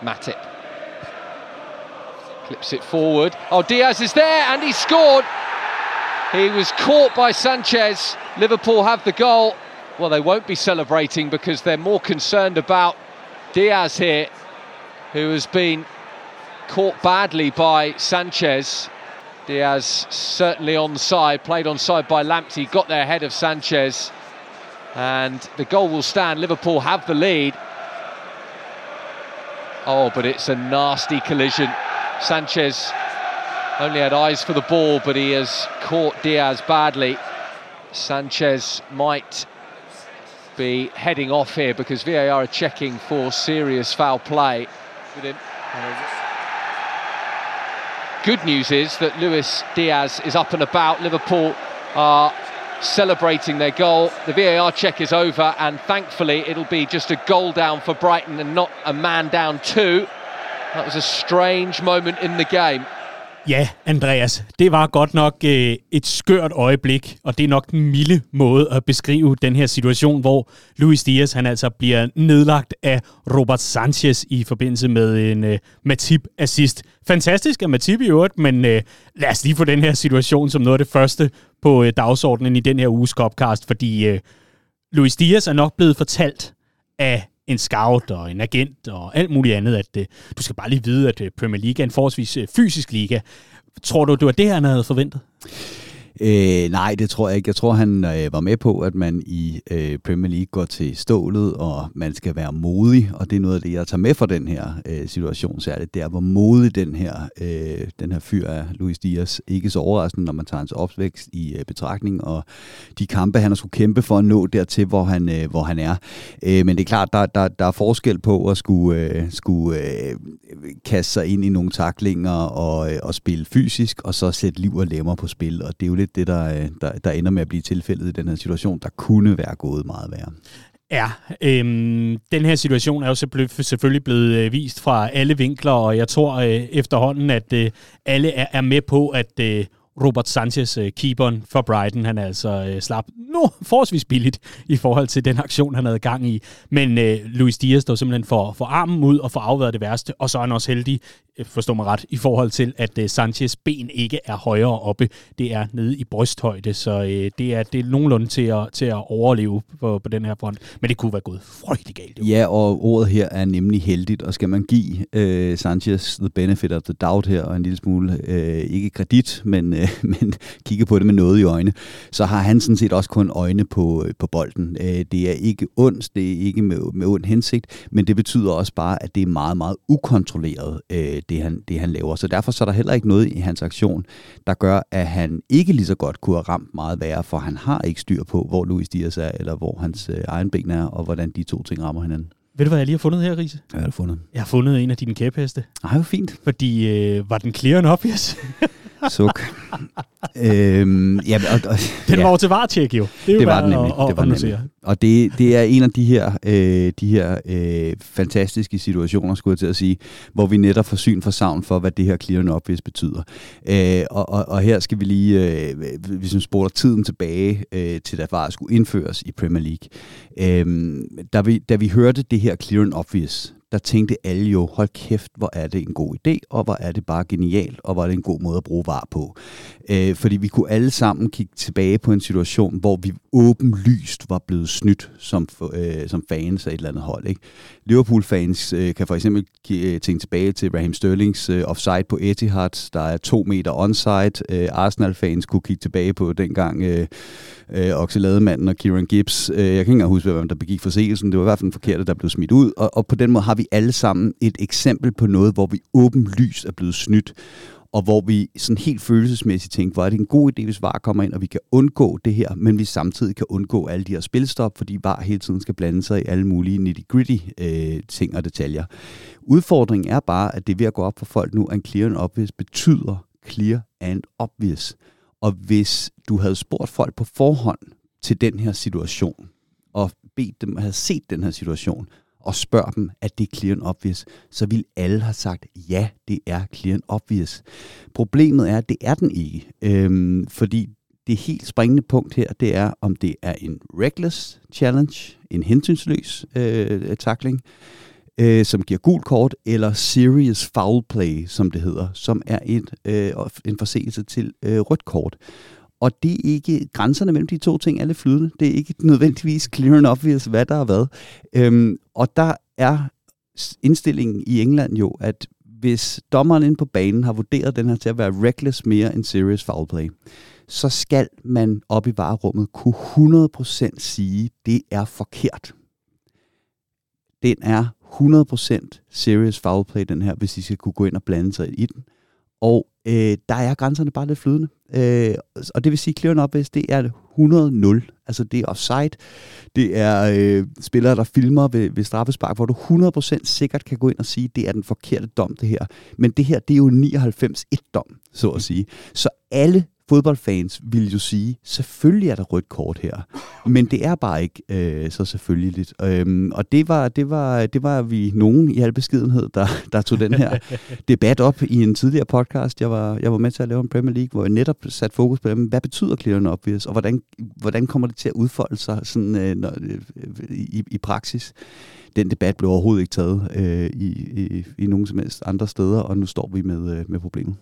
Matip. Clips it forward. Oh, Diaz is there and he scored. He was caught by Sanchez. Liverpool have the goal. Well, they won't be celebrating because they're more concerned about Diaz here, who has been caught badly by Sanchez. Diaz certainly on side, played on side by Lamptey, got there ahead of Sanchez. And the goal will stand. Liverpool have the lead. Oh, but it's a nasty collision. Sanchez only had eyes for the ball, but he has caught Diaz badly. Sanchez might be heading off here because VAR are checking for serious foul play. Good news is that Luis Diaz is up and about. Liverpool are celebrating their goal. The VAR check is over, and thankfully, it'll be just a goal down for Brighton and not a man down two. That was a strange moment in the game. Ja, Andreas, det var godt nok øh, et skørt øjeblik, og det er nok den milde måde at beskrive den her situation, hvor Luis Diaz han altså bliver nedlagt af Robert Sanchez i forbindelse med en øh, Matip-assist. Fantastisk af Matip i øvrigt, men øh, lad os lige få den her situation som noget af det første på øh, dagsordenen i den her uges Copcast, fordi øh, Luis Diaz er nok blevet fortalt af en scout og en agent og alt muligt andet, at øh, du skal bare lige vide, at øh, Premier League er en forholdsvis øh, fysisk liga. Tror du, det var det, han havde forventet? Øh, nej, det tror jeg ikke. Jeg tror, han øh, var med på, at man i øh, Premier League går til stålet, og man skal være modig, og det er noget af det, jeg tager med fra den her øh, situation særligt. Det er, hvor modig den her, øh, den her fyr er, Luis Dias. Ikke så overraskende, når man tager hans opvækst i øh, betragtning, og de kampe, han har skulle kæmpe for at nå dertil, hvor han, øh, hvor han er. Øh, men det er klart, der, der, der er forskel på at skulle, øh, skulle øh, kaste sig ind i nogle taklinger og, øh, og spille fysisk, og så sætte liv og lemmer på spil, og det er jo lidt det, der, øh, der, der ender med at blive tilfældet i den her situation, der kunne være gået meget værre. Ja, øhm, den her situation er jo selvfølgelig blevet øh, vist fra alle vinkler, og jeg tror øh, efterhånden, at øh, alle er, er med på, at øh, Robert Sanchez, øh, keeperen for Brighton, han er altså øh, slap nu forholdsvis billigt i forhold til den aktion, han havde gang i. Men øh, Luis Diaz står simpelthen for, for armen ud og for afværet det værste, og så er han også heldig øh, forstår mig ret, i forhold til, at øh, Sanchez ben ikke er højere oppe. Det er nede i brysthøjde, så øh, det, er, det er nogenlunde til at, til at overleve på, på den her front. Men det kunne være gået frygtelig galt. Jo. Ja, og ordet her er nemlig heldigt, og skal man give øh, Sanchez the benefit of the doubt her, og en lille smule, øh, ikke kredit, men, Øh, men kigge på det med noget i øjne, så har han sådan set også kun øjne på, på bolden. Uh, det er ikke ondt, det er ikke med, med ond hensigt, men det betyder også bare, at det er meget, meget ukontrolleret, uh, det han, det, han laver. Så derfor så er der heller ikke noget i hans aktion, der gør, at han ikke lige så godt kunne have ramt meget værre, for han har ikke styr på, hvor Luis Diaz er, eller hvor hans øh, egen ben er, og hvordan de to ting rammer hinanden. Ved du, hvad jeg lige har fundet her, Riese? Hvad har du fundet? Jeg har fundet en af dine kæpheste. Ej, hvor fint. Fordi øh, var den clear and obvious? Suk. øhm, ja, og, og, den var jo til varetjek jo. Det, det var den nemlig. Og, det var nemlig. Og det, det er en af de her, øh, de her øh, fantastiske situationer, skulle jeg til at sige, hvor vi netop får syn for savn for, hvad det her clear and obvious betyder. Øh, og, og, og her skal vi lige, øh, hvis vi spoler tiden tilbage øh, til, da VAR skulle indføres i Premier League. Øh, da, vi, da vi hørte det her clear and obvious, der tænkte alle jo, hold kæft, hvor er det en god idé, og hvor er det bare genialt, og hvor er det en god måde at bruge var på. Øh, fordi vi kunne alle sammen kigge tilbage på en situation, hvor vi åbenlyst var blevet snydt som, øh, som fans af et eller andet hold. Ikke? Liverpool-fans øh, kan for eksempel øh, tænke tilbage til Raheem Sterlings øh, offside på Etihad, der er to meter onside. Øh, Arsenal-fans kunne kigge tilbage på dengang øh, øh, Oxelademanden og Kieran Gibbs. Øh, jeg kan ikke engang huske, hvem der begik forseelsen. Det var i hvert fald en forkerte, der blev smidt ud. Og, og på den måde har vi alle sammen et eksempel på noget, hvor vi åbenlyst er blevet snydt og hvor vi sådan helt følelsesmæssigt tænker, hvor er det en god idé, hvis VAR kommer ind, og vi kan undgå det her, men vi samtidig kan undgå alle de her spilstop, fordi VAR hele tiden skal blande sig i alle mulige nitty-gritty øh, ting og detaljer. Udfordringen er bare, at det ved at gå op for folk nu, at en clear and obvious betyder clear and obvious. Og hvis du havde spurgt folk på forhånd til den her situation, og bedt dem at have set den her situation, og spørger dem, at det er clear and obvious, så vil alle have sagt, ja, det er clear and obvious. Problemet er, at det er den ikke. Øhm, fordi det helt springende punkt her, det er, om det er en reckless challenge, en hensynsløs øh, tackling, øh, som giver gul kort, eller serious foul play, som det hedder, som er en, øh, en forseelse til øh, rødt kort. Og det er ikke, grænserne mellem de to ting er lidt flydende. Det er ikke nødvendigvis clear and obvious, hvad der er hvad. Øhm, og der er indstillingen i England jo, at hvis dommeren inde på banen har vurderet den her til at være reckless mere end serious foul play, så skal man op i varerummet kunne 100% sige, at det er forkert. Den er 100% serious foul play, den her, hvis de skal kunne gå ind og blande sig i den. Og øh, der er grænserne bare lidt flydende. Øh, og det vil sige, at clear hvis det er 100-0. Altså det er offside. Det er øh, spillere, der filmer ved, ved straffespark, hvor du 100% sikkert kan gå ind og sige, at det er den forkerte dom, det her. Men det her, det er jo 99-1-dom, så at sige. Så alle fodboldfans vil jo sige, selvfølgelig er der rødt kort her, men det er bare ikke øh, så selvfølgeligt. Øhm, og det var, det, var, det var vi nogen i al beskedenhed, der, der tog den her debat op i en tidligere podcast. Jeg var, jeg var med til at lave en Premier League, hvor jeg netop satte fokus på dem. Hvad betyder clear obvious, og hvordan, hvordan kommer det til at udfolde sig sådan, øh, når, øh, i, i praksis? Den debat blev overhovedet ikke taget øh, i, i, i nogen som helst andre steder, og nu står vi med, øh, med problemet.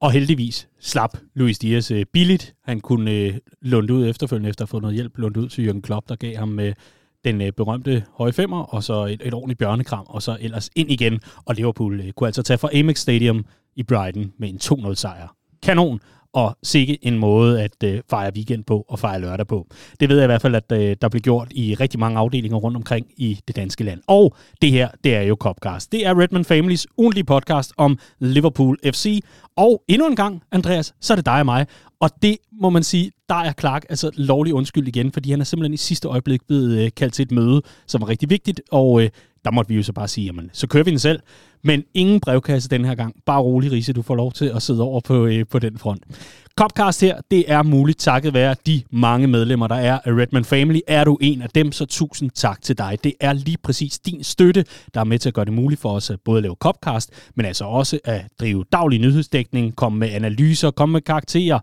Og heldigvis slap Luis Diaz øh, billigt. Han kunne øh, lunde ud efterfølgende, efter at have fået noget hjælp, lunde ud til Jürgen Klopp, der gav ham øh, den øh, berømte høje femmer, og så et, et ordentligt bjørnekram, og så ellers ind igen. Og Liverpool øh, kunne altså tage fra Amex Stadium i Brighton med en 2-0 sejr. Kanon og sikke en måde at øh, fejre weekend på og fejre lørdag på. Det ved jeg i hvert fald, at øh, der bliver gjort i rigtig mange afdelinger rundt omkring i det danske land. Og det her, det er jo Copcast. Det er Redman Families ugentlige podcast om Liverpool FC. Og endnu en gang, Andreas, så er det dig og mig. Og det må man sige, der er Clark altså lovlig undskyld igen, fordi han er simpelthen i sidste øjeblik blevet øh, kaldt til et møde, som var rigtig vigtigt, og øh, der måtte vi jo så bare sige, jamen, så kører vi den selv. Men ingen brevkasse den her gang. Bare rolig, Riese, du får lov til at sidde over på, øh, på den front. Copcast her, det er muligt takket være de mange medlemmer, der er af Redman Family. Er du en af dem, så tusind tak til dig. Det er lige præcis din støtte, der er med til at gøre det muligt for os at både lave Copcast, men altså også at drive daglig nyhedsdækning, komme med analyser, komme med karakterer,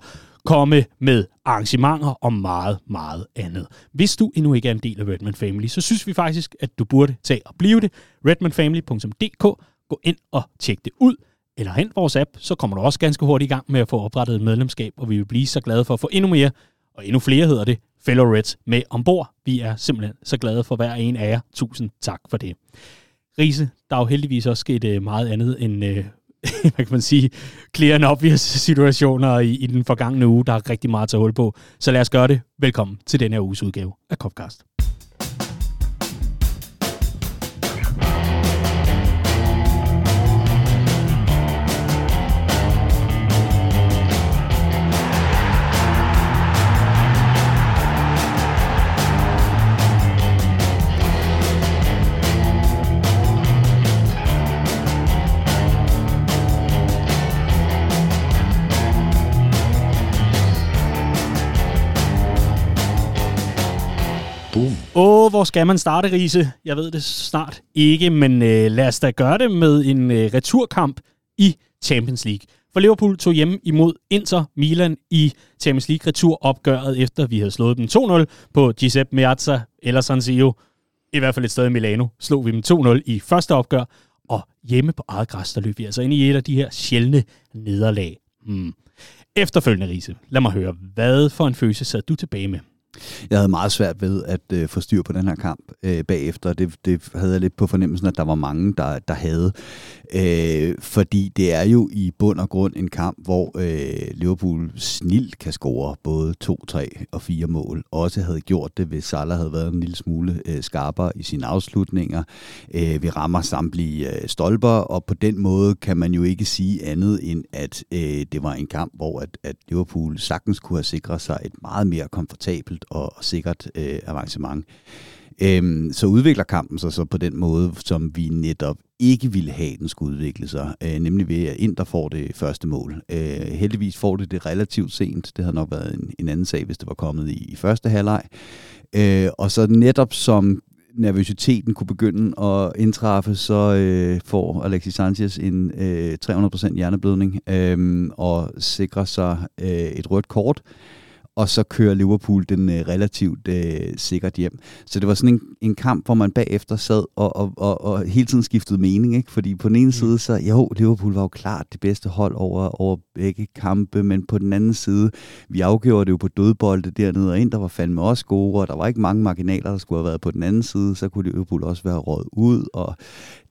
komme med arrangementer og meget, meget andet. Hvis du endnu ikke er en del af Redman Family, så synes vi faktisk, at du burde tage og blive det. redmanfamily.dk Gå ind og tjek det ud, eller hent vores app, så kommer du også ganske hurtigt i gang med at få oprettet et medlemskab, og vi vil blive så glade for at få endnu mere, og endnu flere hedder det, Fellow Reds med ombord. Vi er simpelthen så glade for hver en af jer. Tusind tak for det. Riese, der er jo heldigvis også sket øh, meget andet end øh, hvad kan man sige, clear and obvious situationer i, i den forgangne uge. Der er rigtig meget at tage hul på. Så lad os gøre det. Velkommen til denne her uges udgave af Copcast. Åh, hvor skal man starte, Riese? Jeg ved det snart ikke, men øh, lad os da gøre det med en øh, returkamp i Champions League. For Liverpool tog hjem imod Inter Milan i Champions League returopgøret, efter vi havde slået dem 2-0 på Giuseppe Meazza eller San Siro. I hvert fald et sted i Milano slog vi dem 2-0 i første opgør, og hjemme på eget græs, der løb vi altså ind i et af de her sjældne nederlag. Hmm. Efterfølgende, Riese, lad mig høre, hvad for en følelse sad du tilbage med? Jeg havde meget svært ved at øh, få styr på den her kamp øh, bagefter. Det, det havde jeg lidt på fornemmelsen, at der var mange, der, der havde. Øh, fordi det er jo i bund og grund en kamp, hvor øh, Liverpool snilt kan score både 2, 3 og 4 mål. Også havde gjort det, hvis Salah havde været en lille smule øh, skarpere i sine afslutninger. Øh, vi rammer samtlige øh, stolper, og på den måde kan man jo ikke sige andet end, at øh, det var en kamp, hvor at, at Liverpool sagtens kunne have sikret sig et meget mere komfortabelt og, sikkert øh, avancement. Øhm, så udvikler kampen sig så på den måde, som vi netop ikke ville have, den skulle udvikle sig. Øh, nemlig ved, at Inter får det første mål. Øh, heldigvis får det det relativt sent. Det havde nok været en, en anden sag, hvis det var kommet i, i første halvleg. Øh, og så netop som nervøsiteten kunne begynde at indtræffe, så øh, får Alexis Sanchez en øh, 300% hjerneblødning øh, og sikrer sig øh, et rødt kort og så kører Liverpool den øh, relativt øh, sikkert hjem. Så det var sådan en, en kamp, hvor man bagefter sad og, og, og, og hele tiden skiftede mening, ikke? fordi på den ene mm. side, så jo, Liverpool var jo klart det bedste hold over, over begge kampe, men på den anden side, vi afgjorde det jo på dødbolde dernede, og ind der var fandme også gode, og der var ikke mange marginaler, der skulle have været på den anden side, så kunne Liverpool også være råd ud, og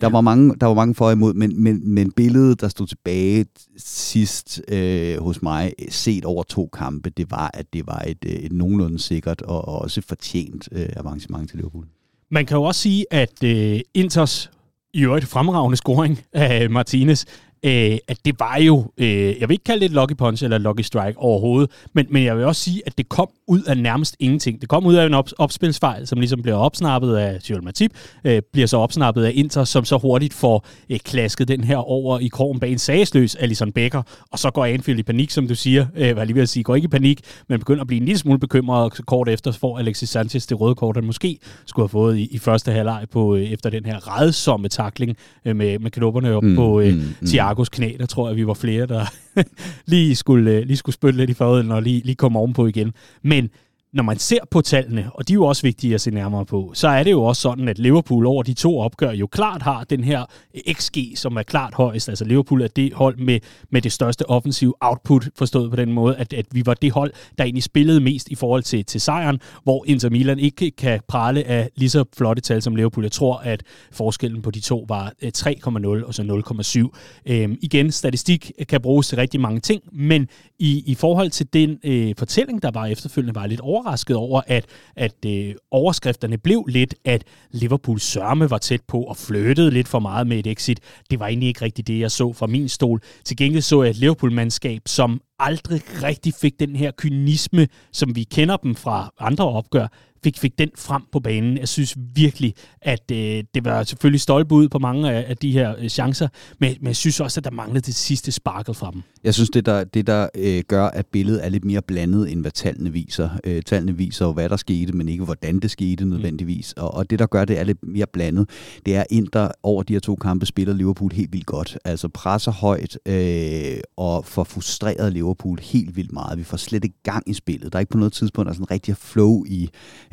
der, ja. var mange, der var mange for imod, men, men, men billedet, der stod tilbage sidst øh, hos mig, set over to kampe, det var, at det var et, et nogenlunde sikkert og, og også fortjent øh, avancement til Liverpool. Man kan jo også sige, at øh, Inters i øvrigt fremragende scoring af Martinez øh, at det var jo, øh, jeg vil ikke kalde det et lucky punch eller lucky strike overhovedet, men, men jeg vil også sige, at det kom ud af nærmest ingenting. Det kom ud af en op, opspilsfejl, som ligesom bliver opsnappet af Cyril Matip, øh, bliver så opsnappet af Inter, som så hurtigt får øh, klasket den her over i krogen bag en sagesløs Alison Becker, og så går Anfield i panik, som du siger, øh, hvad lige vil sige, går ikke i panik, men begynder at blive en lille smule bekymret, og kort efter får Alexis Sanchez det røde kort, han måske skulle have fået i, i første halvleg på, øh, efter den her redsomme takling øh, med, med knopperne op mm, på øh, mm, mm. Thiagos knæ, der tror jeg, vi var flere, der lige, skulle, øh, lige skulle spytte lidt i forhånden og lige, lige komme ovenpå igen. Men når man ser på tallene, og de er jo også vigtige at se nærmere på, så er det jo også sådan, at Liverpool over de to opgør jo klart har den her XG, som er klart højst. Altså Liverpool er det hold med, med det største offensive output, forstået på den måde, at, at vi var det hold, der egentlig spillede mest i forhold til, til sejren, hvor Inter Milan ikke kan prale af lige så flotte tal som Liverpool. Jeg tror, at forskellen på de to var øh, 3,0 og så 0,7. Øhm, igen, statistik kan bruges til rigtig mange ting, men i, i forhold til den øh, fortælling, der var efterfølgende, var lidt over overrasket over, at, at øh, overskrifterne blev lidt, at Liverpool sørme var tæt på og flyttede lidt for meget med et exit. Det var egentlig ikke rigtigt det, jeg så fra min stol. Til gengæld så jeg et Liverpool-mandskab, som aldrig rigtig fik den her kynisme, som vi kender dem fra andre opgør, fik, fik den frem på banen. Jeg synes virkelig, at øh, det var selvfølgelig stolpe ud på mange af, af de her øh, chancer, men, men jeg synes også, at der manglede det sidste sparkel fra dem. Jeg synes, det der, det der øh, gør, at billedet er lidt mere blandet, end hvad tallene viser. Øh, tallene viser jo, hvad der skete, men ikke hvordan det skete mm. nødvendigvis. Mm. Og, og det, der gør, det er lidt mere blandet, det er Inter over de her to kampe spiller Liverpool helt vildt godt. Altså presser højt øh, og får frustreret Liverpool helt vildt meget. Vi får slet ikke gang i spillet. Der er ikke på noget tidspunkt der er sådan rigtig flow i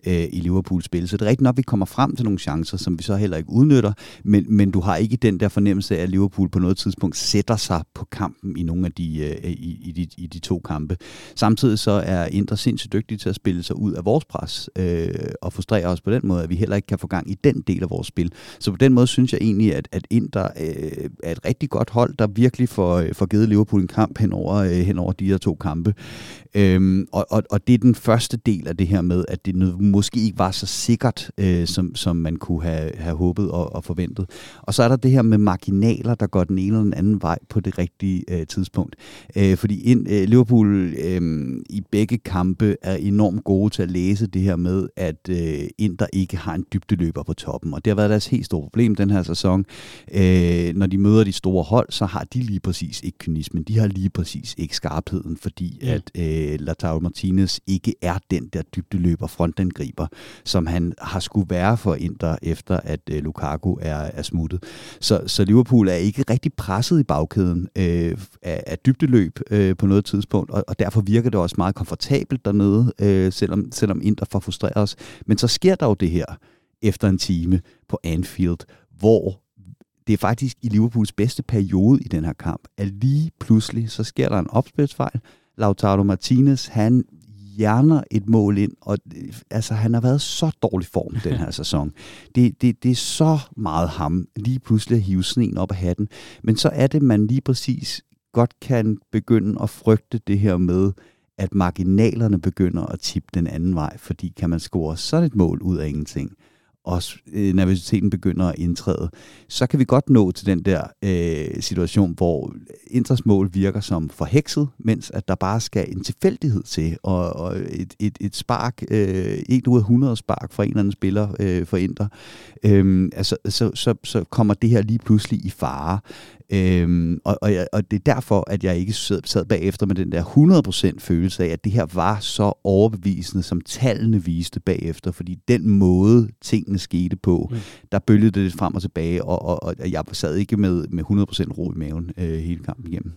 øh, i Liverpools spil. Så det er rigtigt nok, at vi kommer frem til nogle chancer, som vi så heller ikke udnytter, men, men du har ikke den der fornemmelse af, at Liverpool på noget tidspunkt sætter sig på kampen i nogle af de, øh, i, i, de, i de to kampe. Samtidig så er Inter sindssygt dygtige til at spille sig ud af vores pres, øh, og frustrere os på den måde, at vi heller ikke kan få gang i den del af vores spil. Så på den måde synes jeg egentlig, at, at Inter øh, er et rigtig godt hold, der virkelig får, øh, får givet Liverpool en kamp hen over, øh, hen over de her to kampe. Øhm, og, og, og det er den første del af det her med, at det måske ikke var så sikkert, øh, som, som man kunne have, have håbet og, og forventet. Og så er der det her med marginaler, der går den ene eller den anden vej på det rigtige øh, tidspunkt. Øh, fordi ind, øh, Liverpool øh, i begge kampe er enormt gode til at læse det her med, at øh, Inter ikke har en dybdeløber på toppen. Og det har været deres helt store problem den her sæson. Øh, når de møder de store hold, så har de lige præcis ikke kynismen. De har lige præcis ikke skarpheden, fordi ja. at øh, Lautaro Martinez ikke er den der dybdeløber frontangriber angriber, som han har skulle være for Inter, efter at øh, Lukaku er, er smuttet. Så, så Liverpool er ikke rigtig presset i bagkæden øh, af, af dybdeløb øh, på noget tidspunkt, og, og derfor virker det også meget komfortabelt dernede, øh, selvom, selvom Inter får frustreret os. Men så sker der jo det her efter en time på Anfield, hvor det er faktisk i Liverpools bedste periode i den her kamp, at lige pludselig, så sker der en opspilsfejl. Lautaro Martinez, han hjerner et mål ind, og altså, han har været så dårlig form den her sæson. Det, det, det er så meget ham, lige pludselig at hive sneen op af hatten. Men så er det, man lige præcis godt kan begynde at frygte det her med, at marginalerne begynder at tippe den anden vej, fordi kan man score sådan et mål ud af ingenting, og øh, nervøsiteten begynder at indtræde, så kan vi godt nå til den der øh, situation, hvor Inters mål virker som forhekset, mens at der bare skal en tilfældighed til, og, og et, et, et spark, øh, et ud af 100 spark fra en eller anden spiller øh, for Inter, øh, altså, så, så, så kommer det her lige pludselig i fare. Øhm, og, og, og det er derfor, at jeg ikke sad, sad bagefter med den der 100% følelse af, at det her var så overbevisende, som tallene viste bagefter, fordi den måde, tingene skete på, mm. der bølgede det lidt frem og tilbage, og, og, og jeg sad ikke med, med 100% ro i maven øh, hele kampen igennem.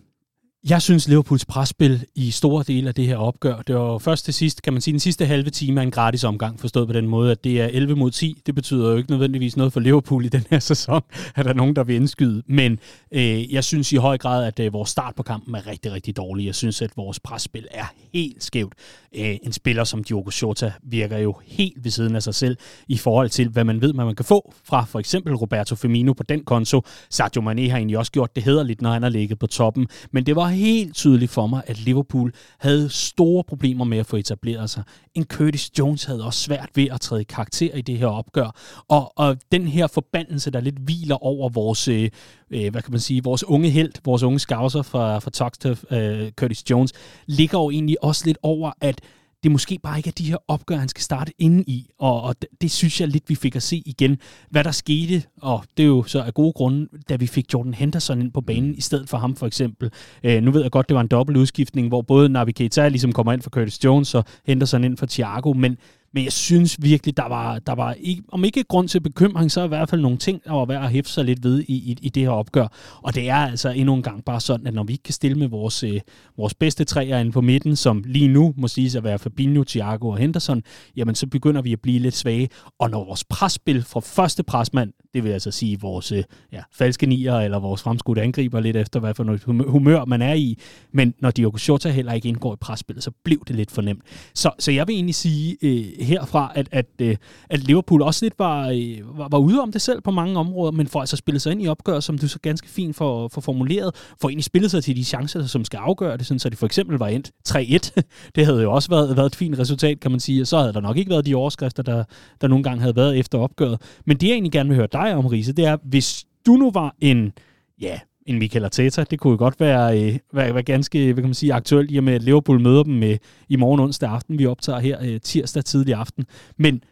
Jeg synes, Liverpools presspil i store dele af det her opgør, det var først til sidst, kan man sige, den sidste halve time er en gratis omgang, forstået på den måde, at det er 11 mod 10. Det betyder jo ikke nødvendigvis noget for Liverpool i den her sæson, at der er nogen, der vil indskyde. Men øh, jeg synes i høj grad, at øh, vores start på kampen er rigtig, rigtig dårlig. Jeg synes, at vores presspil er helt skævt. Øh, en spiller som Diogo Jota virker jo helt ved siden af sig selv i forhold til, hvad man ved, hvad man kan få fra for eksempel Roberto Firmino på den konto. Sadio Mane har egentlig også gjort det hederligt, når han har ligget på toppen. Men det var helt tydeligt for mig, at Liverpool havde store problemer med at få etableret sig. En Curtis Jones havde også svært ved at træde karakter i det her opgør. Og, og den her forbandelse, der lidt hviler over vores, øh, øh hvad kan man sige, vores unge held, vores unge scouser fra, fra Toxteth, øh, Curtis Jones, ligger jo egentlig også lidt over, at det måske bare ikke er de her opgør, han skal starte inde i. Og, og det, synes jeg lidt, vi fik at se igen, hvad der skete. Og det er jo så af gode grunde, da vi fik Jordan Henderson ind på banen, i stedet for ham for eksempel. Øh, nu ved jeg godt, det var en dobbelt udskiftning, hvor både Navi Keita ligesom kommer ind for Curtis Jones, og Henderson ind for Thiago, men men jeg synes virkelig, der var, der var ikke, om ikke grund til bekymring, så er i hvert fald nogle ting, der var værd at hæfte sig lidt ved i, i, i det her opgør. Og det er altså endnu en gang bare sådan, at når vi ikke kan stille med vores, øh, vores bedste træer inde på midten, som lige nu må siges at være Fabinho, Thiago og Henderson, jamen så begynder vi at blive lidt svage. Og når vores presspil fra første presmand, det vil altså sige vores øh, ja, falske nier eller vores fremskudte angriber, lidt efter hvad for noget humør man er i, men når Diogo Jota heller ikke indgår i presspillet, så blev det lidt fornemt. Så, så jeg vil egentlig sige, øh, herfra, at, at, øh, at Liverpool også lidt var, øh, var, var ude om det selv på mange områder, men får altså spillet sig ind i opgør, som du så ganske fint får, får formuleret, for egentlig spillet sig til de chancer, som skal afgøre det, sådan, så det for eksempel var endt 3-1. Det havde jo også været, været et fint resultat, kan man sige, og så havde der nok ikke været de overskrifter, der, der nogle gange havde været efter opgøret. Men det jeg egentlig gerne vil høre dig om, Riese, det er, hvis du nu var en, ja, en Michael Arteta. Det kunne jo godt være, øh, være, være ganske hvad kan man sige, aktuelt, i og med at Liverpool møder dem øh, i morgen onsdag aften. Vi optager her øh, tirsdag tidlig aften. Men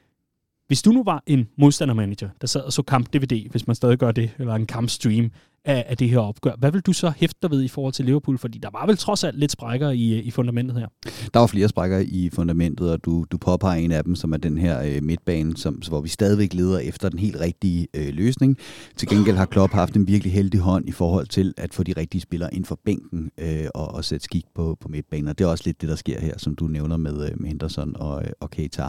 hvis du nu var en modstandermanager, der sad og så kamp-DVD, hvis man stadig gør det, eller en kampstream, af, af det her opgør. Hvad vil du så hæfte dig ved i forhold til Liverpool? Fordi der var vel trods alt lidt sprækker i, øh, i fundamentet her. Der var flere sprækker i fundamentet, og du, du påpeger en af dem, som er den her øh, midtbane, som, hvor vi stadigvæk leder efter den helt rigtige øh, løsning. Til gengæld har Klopp haft en virkelig heldig hånd i forhold til at få de rigtige spillere ind for bænken øh, og, og sætte skik på, på midtbanen. Og det er også lidt det, der sker her, som du nævner med, øh, med Henderson og, øh, og Keita.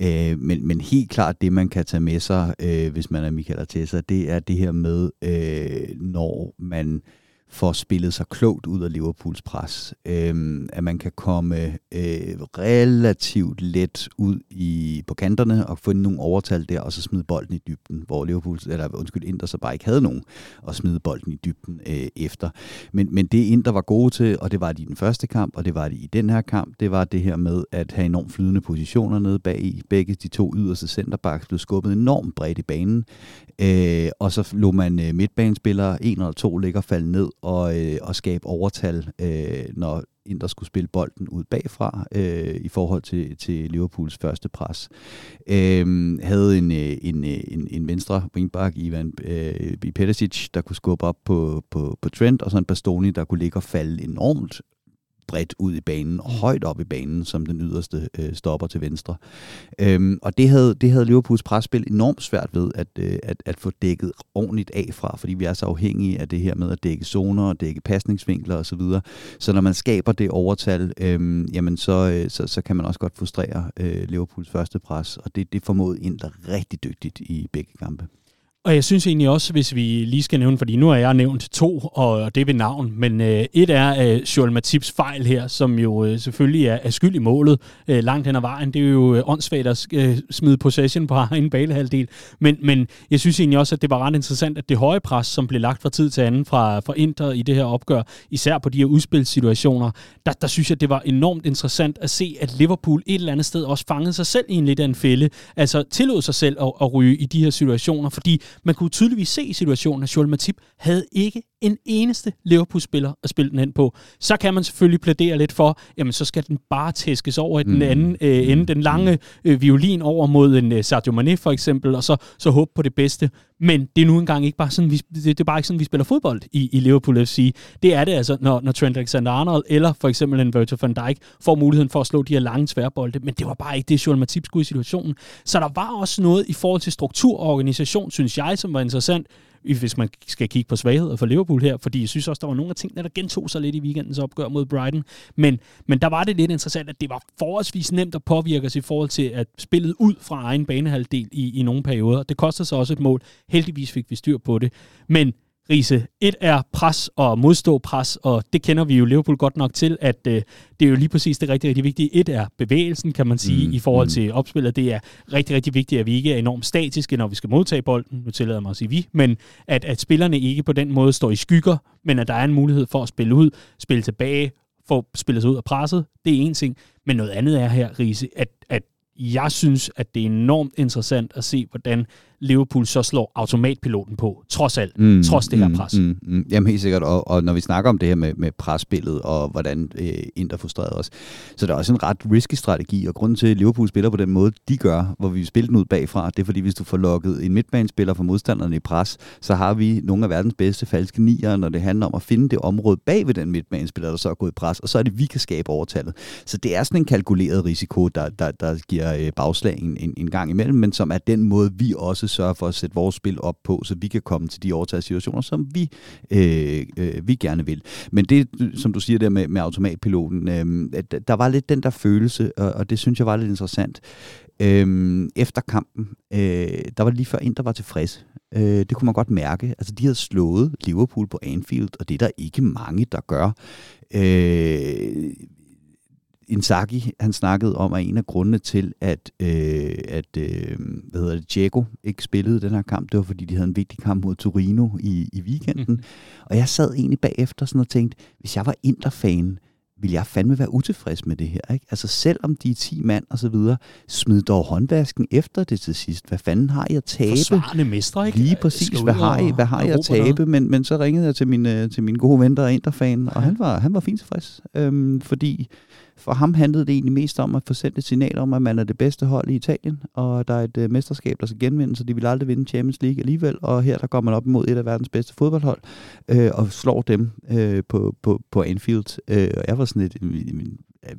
Øh, men, men helt klart det, man kan tage med sig, øh, hvis man er Michael Arteta, det er det her med... Øh, når man får spillet sig klogt ud af Liverpools pres. Øhm, at man kan komme øh, relativt let ud i på kanterne og få nogle overtal der, og så smide bolden i dybden, hvor Liverpool, eller undskyld, Inter så bare ikke havde nogen at smide bolden i dybden øh, efter. Men, men det Inter var gode til, og det var de i den første kamp, og det var de i den her kamp, det var det her med at have enormt flydende positioner nede bag i. Begge de to yderste centerbacks blev skubbet enormt bredt i banen, øh, og så lå man øh, midtbanespillere, en eller to ligger falde ned, og, øh, og skabe overtal, øh, når Inter skulle spille bolden ud bagfra øh, i forhold til, til Liverpools første pres. Øh, havde en, øh, en, øh, en, en venstre wingback, Ivan øh, Perisic, der kunne skubbe op på, på, på Trent, og så en Bastoni, der kunne ligge og falde enormt bredt ud i banen og mm. højt op i banen som den yderste øh, stopper til venstre. Øhm, og det havde, det havde Liverpools presspil enormt svært ved at, øh, at, at få dækket ordentligt af fra, fordi vi er så afhængige af det her med at dække zoner og dække pasningsvinkler osv. Så, så når man skaber det overtal, øh, jamen så, øh, så, så kan man også godt frustrere øh, Liverpools første pres, og det, det formåede Inter rigtig dygtigt i begge kampe. Og jeg synes egentlig også, hvis vi lige skal nævne, fordi nu har jeg nævnt to, og det er ved navn, men øh, et er øh, Joel Matips fejl her, som jo øh, selvfølgelig er, er skyld i målet øh, langt hen ad vejen. Det er jo øh, åndssvagt at øh, smide possession på egen banehalvdel. Men, men jeg synes egentlig også, at det var ret interessant, at det høje pres, som blev lagt fra tid til anden fra, fra Inter i det her opgør, især på de her udspilssituationer, der, der synes jeg, det var enormt interessant at se, at Liverpool et eller andet sted også fangede sig selv i en lidt af en fælde. Altså tillod sig selv at, at ryge i de her situationer, fordi man kunne tydeligvis se i situationen, at Joel Matip havde ikke en eneste Liverpool-spiller at spille den hen på. Så kan man selvfølgelig plædere lidt for, jamen så skal den bare tæskes over i den mm. anden øh, ende, den lange øh, violin over mod en øh, Sadio Mane for eksempel, og så, så håbe på det bedste. Men det er nu engang ikke bare sådan, vi, det, det er bare ikke sådan, vi spiller fodbold i, i Liverpool FC. Det er det altså, når, når Trent Alexander-Arnold eller for eksempel en Virgil van Dijk får muligheden for at slå de her lange tværbolde, men det var bare ikke det, Joel Matip skulle i situationen. Så der var også noget i forhold til struktur og organisation, synes jeg, som var interessant hvis man skal kigge på svagheder for Liverpool her, fordi jeg synes også, der var nogle af tingene, der gentog sig lidt i weekendens opgør mod Brighton. Men, men der var det lidt interessant, at det var forholdsvis nemt at påvirke os i forhold til at spillet ud fra egen banehalvdel i, i nogle perioder. Det kostede så også et mål. Heldigvis fik vi styr på det. Men Riese. Et er pres og modstå pres, og det kender vi jo Liverpool godt nok til, at øh, det er jo lige præcis det rigtig, rigtig vigtige. Et er bevægelsen, kan man sige, mm, i forhold mm. til opspillet. Det er rigtig, rigtig vigtigt, at vi ikke er enormt statiske, når vi skal modtage bolden. Nu tillader mig at sige vi, men at, at spillerne ikke på den måde står i skygger, men at der er en mulighed for at spille ud, spille tilbage, få spillet sig ud af presset. Det er en ting. Men noget andet er her, Riese, at, at jeg synes, at det er enormt interessant at se, hvordan Liverpool så slår automatpiloten på, trods alt, mm, trods det her mm, pres. Mm, mm, jamen helt sikkert, og, og når vi snakker om det her med, med presspillet, og hvordan øh, Inter frustrerede os, så det er også en ret risky strategi, og grunden til, at Liverpool spiller på den måde, de gør, hvor vi spiller den ud bagfra, det er fordi, hvis du får lukket en midtbanespiller fra modstanderne i pres, så har vi nogle af verdens bedste falske nier, når det handler om at finde det område bag ved den midtbanespiller, der så er gået i pres, og så er det, vi kan skabe overtallet. Så det er sådan en kalkuleret risiko, der, der, der giver øh, bagslag en, en gang imellem, men som er den måde, vi også også sørge for at sætte vores spil op på, så vi kan komme til de overtagssituationer, som vi, øh, øh, vi gerne vil. Men det, som du siger der med, med automatpiloten, øh, der var lidt den der følelse, og, og det synes jeg var lidt interessant. Øh, efter kampen, øh, der var lige før en, der var tilfreds. Øh, det kunne man godt mærke. Altså, de havde slået Liverpool på Anfield, og det er der ikke mange, der gør. Øh, Inzaghi, han snakkede om, at en af grundene til, at, øh, at øh, hvad hedder det, Diego ikke spillede den her kamp, det var, fordi de havde en vigtig kamp mod Torino i, i weekenden. Mm. Og jeg sad egentlig bagefter sådan og tænkte, hvis jeg var Inter-fan, vil jeg fandme være utilfreds med det her. Ikke? Altså selvom de er 10 mand og så videre, smid dog håndvasken efter det til sidst. Hvad fanden har jeg at tabe? Forsvarende mestre, ikke? Lige præcis. Hvad har, I, hvad har jeg at tabe? Men, men så ringede jeg til min, øh, til min gode ven, der er Inter-fan, og han var, han var fint tilfreds. Øhm, fordi for ham handlede det egentlig mest om at få sendt et signal om, at man er det bedste hold i Italien, og der er et uh, mesterskab, der skal genvinde, så de vil aldrig vinde Champions League alligevel, og her der går man op imod et af verdens bedste fodboldhold, øh, og slår dem øh, på, på, på Anfield. Øh, og jeg var sådan lidt,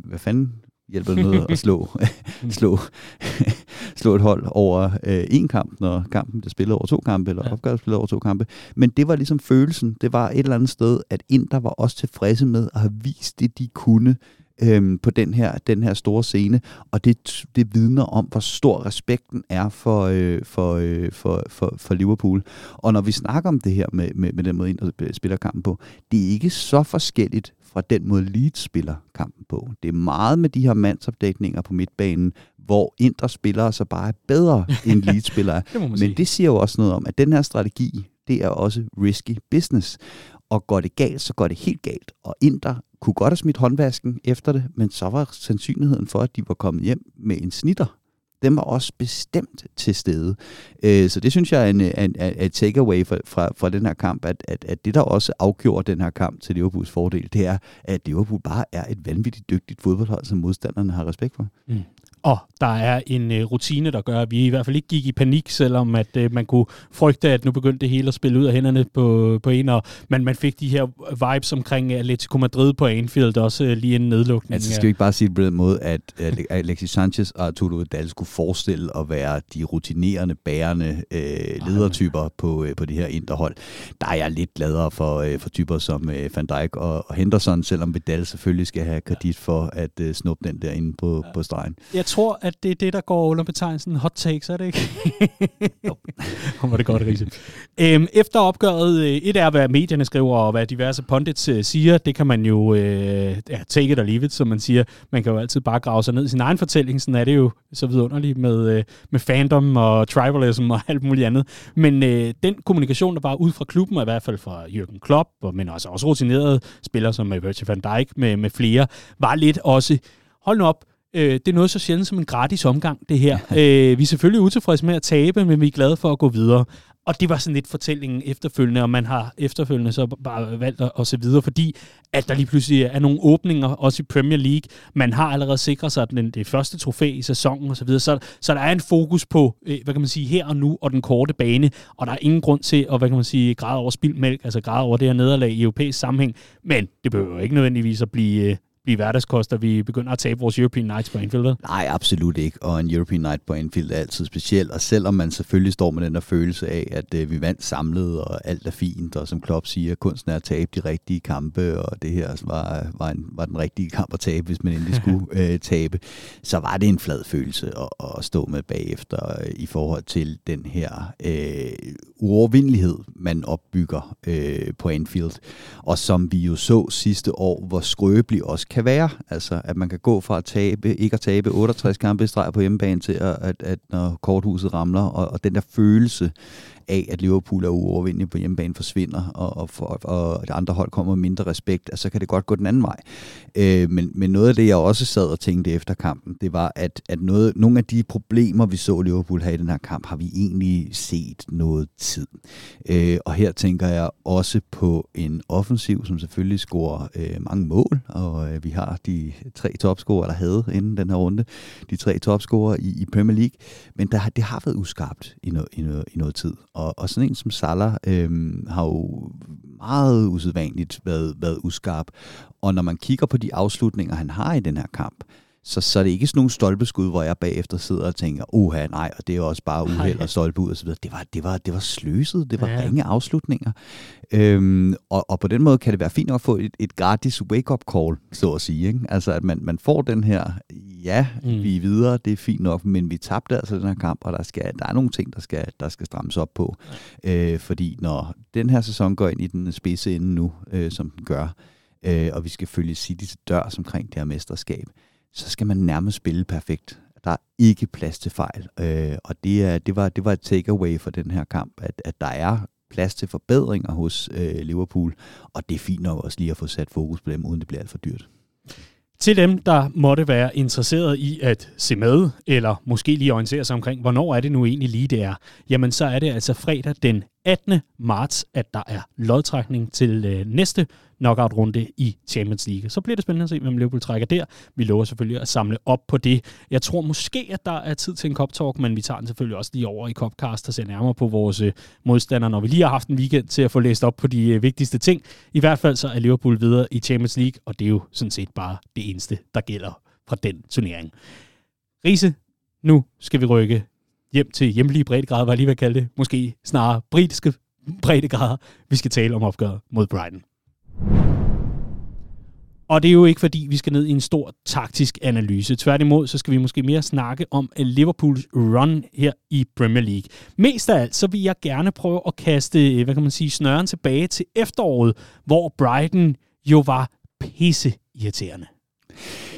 hvad fanden hjælper det noget at slå, slå, slå et hold over øh, en kamp, når kampen bliver spillet over to kampe, eller ja. opgøret spillet over to kampe. Men det var ligesom følelsen. Det var et eller andet sted, at Inter var også tilfredse med at have vist det, de kunne øhm, på den her, den her store scene, og det, det vidner om, hvor stor respekten er for, øh, for, øh, for, for, for Liverpool. Og når vi snakker om det her med, med, med den måde, Inter spiller kampen på, det er ikke så forskelligt fra den måde, Leeds spiller kampen på. Det er meget med de her mandsopdækninger på midtbanen, hvor Inter spillere så bare er bedre end Leeds spillere. Men det siger jo også noget om, at den her strategi, det er også risky business. Og går det galt, så går det helt galt. Og Inter kunne godt have smidt håndvasken efter det, men så var sandsynligheden for, at de var kommet hjem med en snitter, den var også bestemt til stede. Øh, så det synes jeg er en, en, en, en takeaway fra, fra, fra den her kamp, at, at, at det der også afgjorde den her kamp til Liverpools fordel, det er, at Liverpool bare er et vanvittigt dygtigt fodboldhold, som modstanderne har respekt for. Mm. Og der er en øh, rutine, der gør, at vi i hvert fald ikke gik i panik, selvom at øh, man kunne frygte, at nu begyndte det hele at spille ud af hænderne på, på en, og man, man fik de her vibes omkring Atletico Madrid på Anfield, også øh, lige en nedlukning. Altså skal vi ikke bare sige på den måde, at Alexis Sanchez og Arturo Vidal skulle forestille at være de rutinerende, bærende øh, ledertyper på, øh, på det her interhold. Der er jeg lidt gladere for, øh, for typer som øh, Van Dijk og, og Henderson, selvom Vidal selvfølgelig skal have kredit for at øh, snuppe den der inde på, på stregen. Jeg tror, at det er det, der går under betegnelsen hot takes, er det ikke? jo. var det godt, Riese. Øhm, efter opgøret, øh, et er, hvad medierne skriver, og hvad diverse pundits øh, siger, det kan man jo øh, ja, take it or leave it, som man siger. Man kan jo altid bare grave sig ned i sin egen fortælling, sådan er det jo så vidunderligt med, øh, med fandom og tribalism og alt muligt andet. Men øh, den kommunikation, der var ud fra klubben, og i hvert fald fra Jürgen Klopp, og, men også, også rutinerede spillere som Virgil van Dijk med, med flere, var lidt også, hold nu op, Øh, det er noget så sjældent som en gratis omgang, det her. øh, vi er selvfølgelig utilfredse med at tabe, men vi er glade for at gå videre. Og det var sådan lidt fortællingen efterfølgende, og man har efterfølgende så bare valgt at se videre, fordi at der lige pludselig er nogle åbninger, også i Premier League. Man har allerede sikret sig den, det første trofæ i sæsonen osv., så, så, så der er en fokus på, øh, hvad kan man sige, her og nu og den korte bane, og der er ingen grund til at, hvad kan man sige, græde over spildmælk, altså græde over det her nederlag i europæisk sammenhæng, men det behøver ikke nødvendigvis at blive, blive hverdagskoster, vi begynder at tabe vores European Nights på Anfield? Nej, absolut ikke. Og en European Night på Anfield er altid speciel. Og selvom man selvfølgelig står med den der følelse af, at øh, vi vandt samlet, og alt er fint, og som Klopp siger, kunsten er at tabe de rigtige kampe, og det her var, var, en, var den rigtige kamp at tabe, hvis man endelig skulle øh, tabe, så var det en flad følelse at, at stå med bagefter øh, i forhold til den her øh, uovervindelighed, man opbygger øh, på Anfield. Og som vi jo så sidste år, hvor skrøbelig også kan være. Altså, at man kan gå fra at tabe, ikke at tabe 68 kampe i streg på hjemmebane til, at, at, at når korthuset ramler, og, og den der følelse af, at Liverpool er uovervindelig på hjemmebane forsvinder, og, og, for, og at andre hold kommer med mindre respekt, altså, så kan det godt gå den anden vej. Øh, men, men noget af det, jeg også sad og tænkte efter kampen, det var, at, at noget, nogle af de problemer, vi så Liverpool have i den her kamp, har vi egentlig set noget tid. Øh, og her tænker jeg også på en offensiv, som selvfølgelig scorer øh, mange mål, og øh, vi har de tre topscorer, der havde inden den her runde, de tre topscorer i, i Premier League, men der, det har været uskarpt i, no, i, no, i noget tid. Og, og sådan en som Salah øh, har jo meget usædvanligt været, været uskarp. Og når man kigger på de afslutninger, han har i den her kamp, så, så er det ikke sådan nogle stolpeskud, hvor jeg bagefter sidder og tænker, uha, nej, og det er også bare uheld og stolpe ud og så videre. Det var, det var, det var sløset, det var ja. ringe afslutninger. Øhm, og, og på den måde kan det være fint at få et, et gratis wake-up call, så at sige. Ikke? Altså, at man, man får den her, ja, mm. vi er videre, det er fint nok, men vi tabte altså den her kamp, og der, skal, der er nogle ting, der skal, der skal strammes op på. Ja. Øh, fordi når den her sæson går ind i den spidse ende nu, øh, som den gør, øh, og vi skal følge City til dørs omkring det her mesterskab, så skal man nærmest spille perfekt. Der er ikke plads til fejl. Øh, og det, er, det, var, det var et takeaway for den her kamp, at, at der er plads til forbedringer hos øh, Liverpool, og det er fint nok også lige at få sat fokus på dem, uden det bliver alt for dyrt. Til dem, der måtte være interesseret i at se med, eller måske lige orientere sig omkring, hvornår er det nu egentlig lige det er, jamen så er det altså fredag den 18. marts, at der er lodtrækning til øh, næste knockout-runde i Champions League. Så bliver det spændende at se, hvem Liverpool trækker der. Vi lover selvfølgelig at samle op på det. Jeg tror måske, at der er tid til en Cup Talk, men vi tager den selvfølgelig også lige over i Copcast og ser nærmere på vores øh, modstandere, når vi lige har haft en weekend til at få læst op på de øh, vigtigste ting. I hvert fald så er Liverpool videre i Champions League, og det er jo sådan set bare det eneste, der gælder fra den turnering. Riese, nu skal vi rykke hjem til hjemlige breddegrader, hvad jeg lige vil kalde det. Måske snarere britiske breddegrader. Vi skal tale om opgøret mod Brighton. Og det er jo ikke fordi, vi skal ned i en stor taktisk analyse. Tværtimod, så skal vi måske mere snakke om eh, Liverpools run her i Premier League. Mest af alt, så vil jeg gerne prøve at kaste, eh, hvad kan man sige, snøren tilbage til efteråret, hvor Brighton jo var pisse irriterende.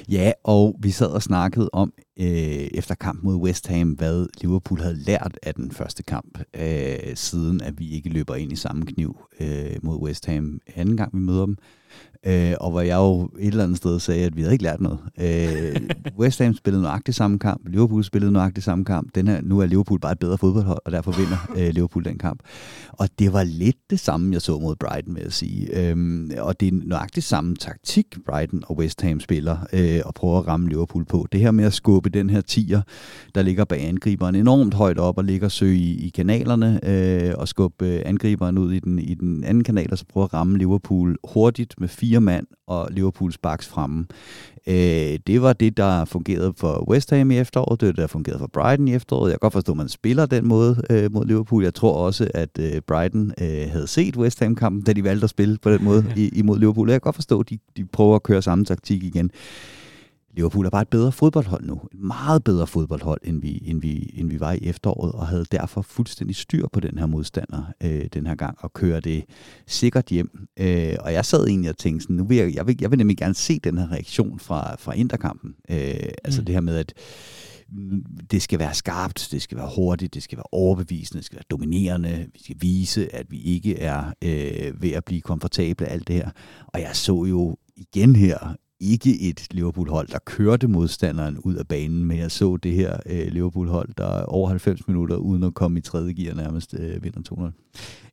Ja, og vi sad og snakkede om øh, efter kamp mod West Ham, hvad Liverpool havde lært af den første kamp, øh, siden at vi ikke løber ind i samme kniv øh, mod West Ham anden gang vi møder dem. Øh, og hvor jeg jo et eller andet sted sagde, at vi havde ikke lært noget. Øh, West Ham spillede nøjagtigt samme kamp, Liverpool spillede nøjagtigt samme kamp. Den her, nu er Liverpool bare et bedre fodboldhold, og derfor vinder øh, Liverpool den kamp. Og det var lidt det samme, jeg så mod Brighton, med at sige. Øh, og det er nøjagtigt samme taktik, Brighton og West Ham spiller, øh, og prøver at ramme Liverpool på. Det her med at skubbe den her tiger, der ligger bag angriberen enormt højt op og ligger søg i, i kanalerne, øh, og skubbe øh, angriberen ud i den, i den anden kanal, og så prøve at ramme Liverpool hurtigt med fire mand og Liverpools baks fremme. Øh, det var det, der fungerede for West Ham i efteråret, det var det, der fungerede for Brighton i efteråret. Jeg kan godt forstå, at man spiller den måde øh, mod Liverpool. Jeg tror også, at øh, Brighton øh, havde set West Ham-kampen, da de valgte at spille på den måde i, imod Liverpool. Jeg kan godt forstå, at de, de prøver at køre samme taktik igen. Liverpool er bare et bedre fodboldhold nu. Et meget bedre fodboldhold, end vi, end vi, end vi var i efteråret, og havde derfor fuldstændig styr på den her modstander øh, den her gang, og køre det sikkert hjem. Øh, og jeg sad egentlig og tænkte sådan, nu vil jeg, jeg, vil, jeg vil nemlig gerne se den her reaktion fra, fra Interkampen. Øh, altså mm. det her med, at det skal være skarpt, det skal være hurtigt, det skal være overbevisende, det skal være dominerende, vi skal vise, at vi ikke er øh, ved at blive komfortable alt det her. Og jeg så jo igen her ikke et Liverpool-hold, der kørte modstanderen ud af banen, men jeg så det her øh, Liverpool-hold, der over 90 minutter, uden at komme i tredje gear, nærmest øh, vinder 200.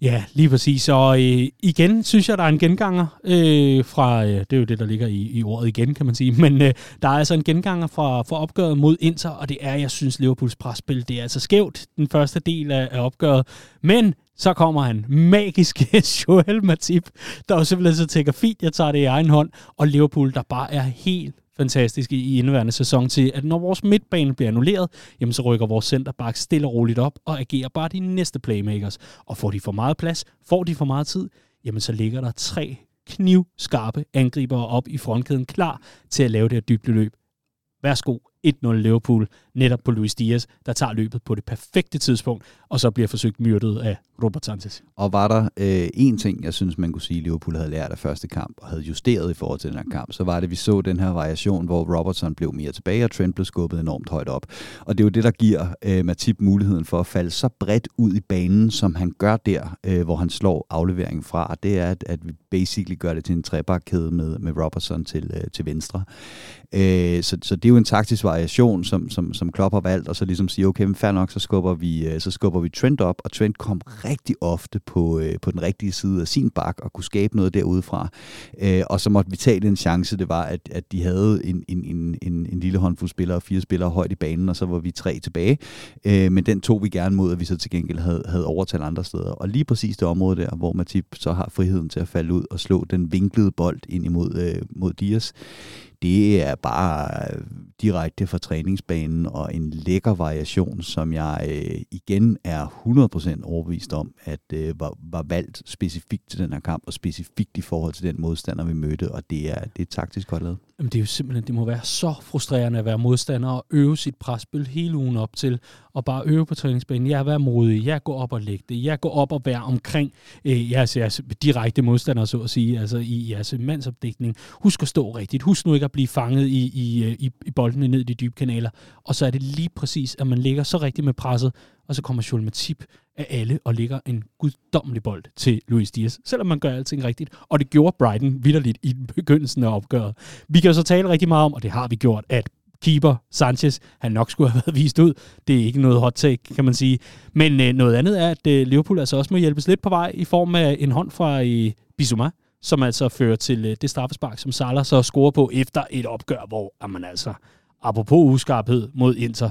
Ja, lige præcis. Og øh, igen synes jeg, der er en genganger øh, fra, øh, det er jo det, der ligger i, i ordet igen, kan man sige, men øh, der er altså en genganger fra, fra opgøret mod Inter, og det er, jeg synes, Liverpools presspil, det er altså skævt, den første del af, af opgøret, men så kommer han magiske Joel Matip, der jo simpelthen så tænker, fint, jeg tager det i egen hånd, og Liverpool, der bare er helt fantastisk i indeværende sæson til, at når vores midtbane bliver annulleret, jamen så rykker vores centerback stille og roligt op og agerer bare de næste playmakers. Og får de for meget plads, får de for meget tid, jamen så ligger der tre knivskarpe angribere op i frontkæden klar til at lave det her dybde løb. Værsgo, 1-0 Liverpool, netop på Luis Diaz, der tager løbet på det perfekte tidspunkt, og så bliver forsøgt myrdet af Robert Sanchez. Og var der øh, en ting, jeg synes, man kunne sige, Liverpool havde lært af første kamp, og havde justeret i forhold til den her kamp, så var det, at vi så den her variation, hvor Robertson blev mere tilbage, og Trent blev skubbet enormt højt op. Og det er jo det, der giver øh, Matip muligheden for at falde så bredt ud i banen, som han gør der, øh, hvor han slår afleveringen fra. Det er, at, at vi basically gør det til en trebakkæde med, med Robertson til, øh, til venstre. Øh, så, så det er jo en taktisk variation, som, som, som Klopp har valgt, og så ligesom sige, okay, men fair nok, så skubber vi, øh, så skubber vi Trent op, og Trent kom rigtig ofte på, øh, på den rigtige side af sin bak, og kunne skabe noget derudefra. Øh, og så måtte vi tage den chance, det var, at, at de havde en, en, en, en, en lille håndfuld spillere, fire spillere højt i banen, og så var vi tre tilbage. Øh, men den tog vi gerne mod, at vi så til gengæld havde, havde overtalt andre steder. Og lige præcis det område der, hvor Matip så har friheden til at falde ud og slå den vinklede bold ind imod øh, mod Dias, det er bare øh, direkte fra træningsbanen og en lækker variation, som jeg øh, igen er 100% overbevist om, at øh, var, var valgt specifikt til den her kamp, og specifikt i forhold til den modstander, vi mødte, og det er, det er taktisk godt lavet. Jamen, det er jo simpelthen, det må være så frustrerende at være modstander og øve sit presspil hele ugen op til, og bare øve på træningsbanen. Jeg er være modig, jeg går op og lægger det, jeg går op og være omkring øh, jeres, jeres direkte modstandere, så at sige, altså i jeres mandsopdækning. Husk at stå rigtigt, husk nu ikke at blive fanget i, i, øh, i, i boldene ned i de dybe kanaler. Og så er det lige præcis, at man ligger så rigtigt med presset, og så kommer Joel Matip af alle og ligger en guddommelig bold til Luis Diaz, selvom man gør alting rigtigt. Og det gjorde Brighton vidderligt i begyndelsen af opgøret. Vi kan jo så tale rigtig meget om, og det har vi gjort, at keeper Sanchez, han nok skulle have været vist ud. Det er ikke noget hot take, kan man sige. Men øh, noget andet er, at øh, Liverpool altså også må hjælpes lidt på vej i form af en hånd fra øh, Bissouma, som altså fører til øh, det straffespark, som Salah så scorer på efter et opgør, hvor man altså, apropos uskarphed mod Inter,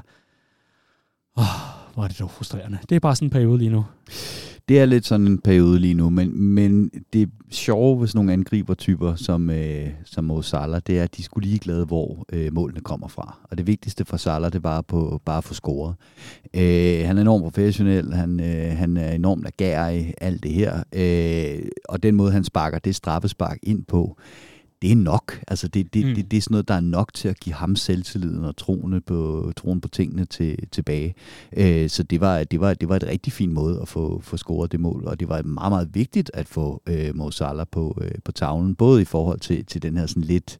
oh, hvor er det dog frustrerende. Det er bare sådan en periode lige nu. Det er lidt sådan en periode lige nu, men, men det sjove ved sådan nogle angribertyper som, øh, som Mo Salah, det er, at de skulle lige glade, hvor øh, målene kommer fra. Og det vigtigste for Salah, det var på, bare at få scoret. Øh, han er enormt professionel, han, øh, han er enormt agerig, alt det her. Øh, og den måde, han sparker det straffespark ind på, det er nok. Altså det, det, mm. det, det er sådan noget, der er nok til at give ham selvtilliden og troen på, troen på tingene til, tilbage. Øh, så det var, det, var, det var et rigtig fint måde at få, få scoret det mål, og det var meget, meget vigtigt at få øh, Mo Salah på, øh, på tavlen, både i forhold til, til den her sådan lidt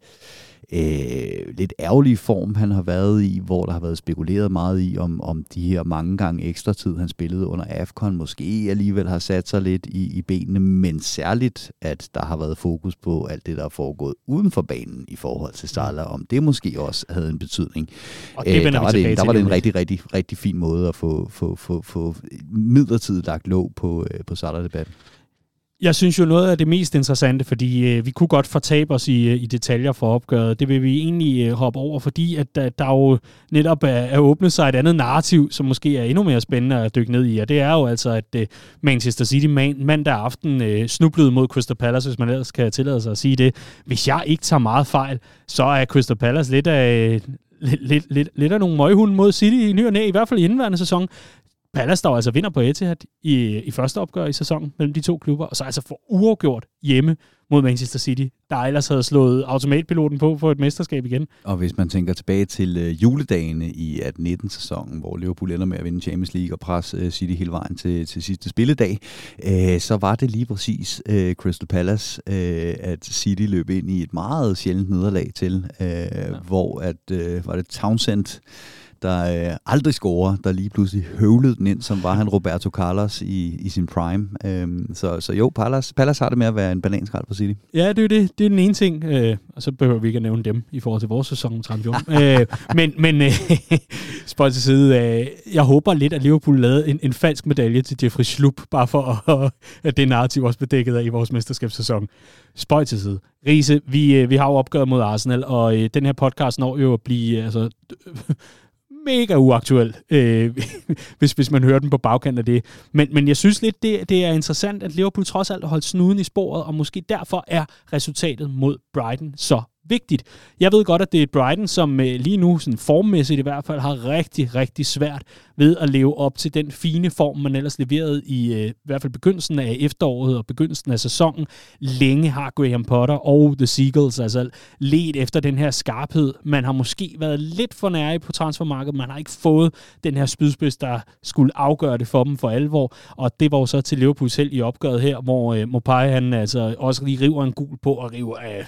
øh, lidt ærgerlige form, han har været i, hvor der har været spekuleret meget i, om, om de her mange gange ekstra tid, han spillede under AFCON, måske alligevel har sat sig lidt i, i benene, men særligt, at der har været fokus på alt det, der er foregået uden for banen i forhold til Salah, om det måske også havde en betydning. Og det øh, der var det, der var det en rigtig, rigtig, rigtig fin måde at få, få, få, få midlertidigt lagt låg på, øh, på Salah-debatten. Jeg synes jo noget af det mest interessante, fordi øh, vi kunne godt fortabe os i, øh, i detaljer for opgøret. Det vil vi egentlig øh, hoppe over, fordi at der, der jo netop er, er åbnet sig et andet narrativ, som måske er endnu mere spændende at dykke ned i. Og det er jo altså, at øh, Manchester City man, mandag aften øh, snublede mod Crystal Palace, hvis man ellers kan tillade sig at sige det. Hvis jeg ikke tager meget fejl, så er Crystal Palace lidt af, øh, lidt, lidt, lidt, lidt af nogle møghunde mod City i ny og næ, i hvert fald i indværende sæson. Palace, der altså vinder på Etihad i, i første opgør i sæsonen mellem de to klubber, og så altså får uafgjort hjemme mod Manchester City, der ellers havde slået automatpiloten på for et mesterskab igen. Og hvis man tænker tilbage til øh, juledagene i 18-19-sæsonen, hvor Liverpool ender med at vinde Champions League og presse øh, City hele vejen til, til sidste spilledag, øh, så var det lige præcis øh, Crystal Palace, øh, at City løb ind i et meget sjældent nederlag til, øh, ja. hvor at, øh, var det Townsend, der øh, aldrig scorer, der lige pludselig høvlede den ind, som var han Roberto Carlos i, i sin prime. Øhm, så, så jo, Palace, Palace har det med at være en bananskrald for City. Ja, det er det. Det er den ene ting, øh, og så behøver vi ikke at nævne dem i forhold til vores sæson øh, men men øh, spøj til side, øh, jeg håber lidt, at Liverpool lavede en, en falsk medalje til Jeffrey Schlupp, bare for at, at det narrativ også blev dækket af i vores mesterskabssæson. Spøj til side. Riese, vi, øh, vi har jo opgøret mod Arsenal, og øh, den her podcast når jo at blive... Altså, mega uaktuel, øh, hvis, hvis man hører den på bagkant af det. Men, men jeg synes lidt, det, det er interessant, at Liverpool trods alt har holdt snuden i sporet, og måske derfor er resultatet mod Brighton så vigtigt. Jeg ved godt, at det er Brighton, som øh, lige nu sådan formmæssigt i hvert fald har rigtig, rigtig svært ved at leve op til den fine form, man ellers leverede i, øh, i hvert fald begyndelsen af efteråret og begyndelsen af sæsonen. Længe har Graham Potter og The Seagulls altså let efter den her skarphed. Man har måske været lidt for nære på transfermarkedet. Man har ikke fået den her spydspids, der skulle afgøre det for dem for alvor. Og det var jo så til Liverpool selv i opgøret her, hvor øh, Mopai han altså også lige river en gul på og river af øh,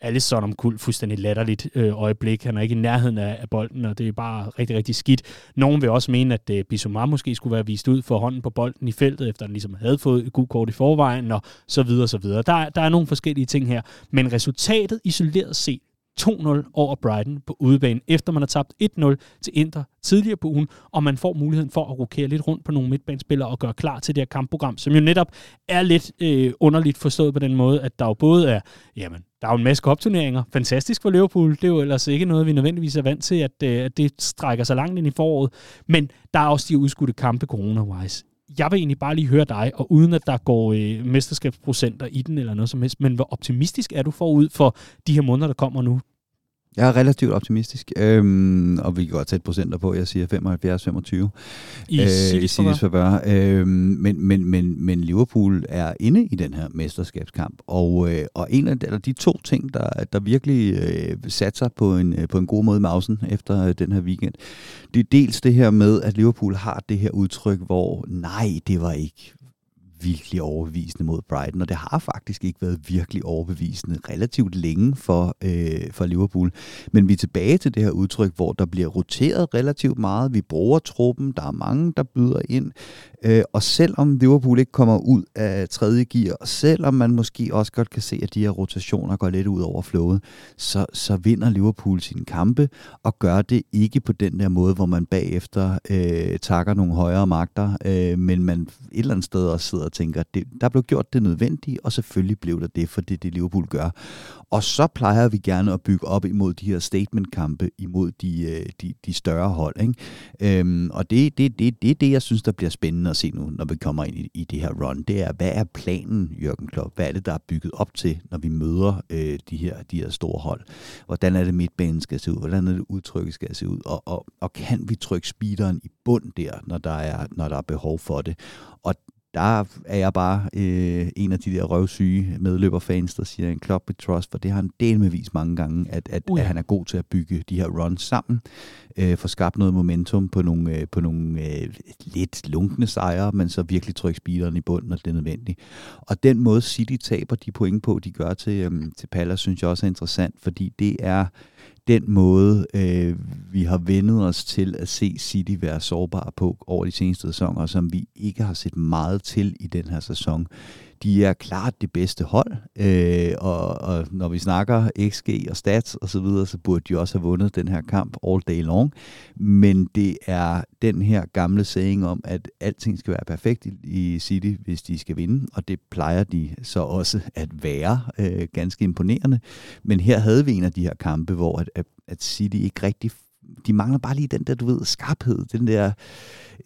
Alisson om kul fuldstændig latterligt øh, øjeblik. Han er ikke i nærheden af, af bolden, og det er bare rigtig, rigtig skidt. Nogen vil også mene, at øh, Bissouma måske skulle være vist ud for hånden på bolden i feltet, efter han ligesom havde fået et kort i forvejen, og så videre, så videre. Der, der er nogle forskellige ting her, men resultatet isoleret set 2-0 over Brighton på udebane, efter man har tabt 1-0 til Inter tidligere på ugen, og man får muligheden for at rokere lidt rundt på nogle midtbanespillere og gøre klar til det her kampprogram, som jo netop er lidt øh, underligt forstået på den måde, at der jo både er, jamen, der er jo en masse opturneringer. Fantastisk for Liverpool. Det er jo ellers ikke noget, vi nødvendigvis er vant til, at, øh, at det strækker sig langt ind i foråret. Men der er også de udskudte kampe corona-wise jeg vil egentlig bare lige høre dig, og uden at der går øh, mesterskabsprocenter i den eller noget som helst, men hvor optimistisk er du forud for de her måneder, der kommer nu? Jeg er relativt optimistisk, øhm, og vi kan godt sætte procenter på. Jeg siger 75-25 i øh, City's favør. Øhm, men, men, men, men Liverpool er inde i den her mesterskabskamp, og, øh, og en af de, eller de to ting, der, der virkelig øh, satser på en, på en god måde i mausen efter øh, den her weekend, det er dels det her med, at Liverpool har det her udtryk, hvor nej, det var ikke virkelig overbevisende mod Brighton, og det har faktisk ikke været virkelig overbevisende relativt længe for, øh, for Liverpool. Men vi er tilbage til det her udtryk, hvor der bliver roteret relativt meget. Vi bruger truppen, der er mange, der byder ind. Øh, og selvom Liverpool ikke kommer ud af tredje gear, og selvom man måske også godt kan se, at de her rotationer går lidt ud over flowet, så, så vinder Liverpool sine kampe, og gør det ikke på den der måde, hvor man bagefter øh, takker nogle højere magter, øh, men man et eller andet sted også sidder og tænker, at det, der blev gjort det nødvendige, og selvfølgelig blev der det, for det det Liverpool gør. Og så plejer vi gerne at bygge op imod de her statement-kampe, imod de, øh, de, de større hold. Ikke? Øhm, og det er det, det, det, det, jeg synes, der bliver spændende at se nu, når vi kommer ind i, i det her run. Det er, hvad er planen, Jørgen Klopp? Hvad er det, der er bygget op til, når vi møder øh, de, her, de her store hold? Hvordan er det, midtbanen skal se ud? Hvordan er det, udtrykket skal se ud? Og, og, og kan vi trykke speederen i bund der, når der er, når der er behov for det? Og der er jeg bare øh, en af de der røvsyge medløberfans, der siger en club with trust, for det har han delmevis mange gange, at, at, uh, ja. at han er god til at bygge de her runs sammen, øh, få skabt noget momentum på nogle, øh, på nogle øh, lidt lunkne sejre, men så virkelig trykke speederen i bunden, når det er nødvendigt. Og den måde City taber de point på, de gør til, øh, til Palace, synes jeg også er interessant, fordi det er den måde, øh, vi har vendet os til at se City være sårbare på over de seneste sæsoner, som vi ikke har set meget til i den her sæson. De er klart det bedste hold, øh, og, og når vi snakker XG og stats og så videre, så burde de også have vundet den her kamp all day long. Men det er den her gamle saying om, at alting skal være perfekt i, i City, hvis de skal vinde, og det plejer de så også at være øh, ganske imponerende. Men her havde vi en af de her kampe, hvor at, at City ikke rigtig de mangler bare lige den der, du ved, skarphed, den der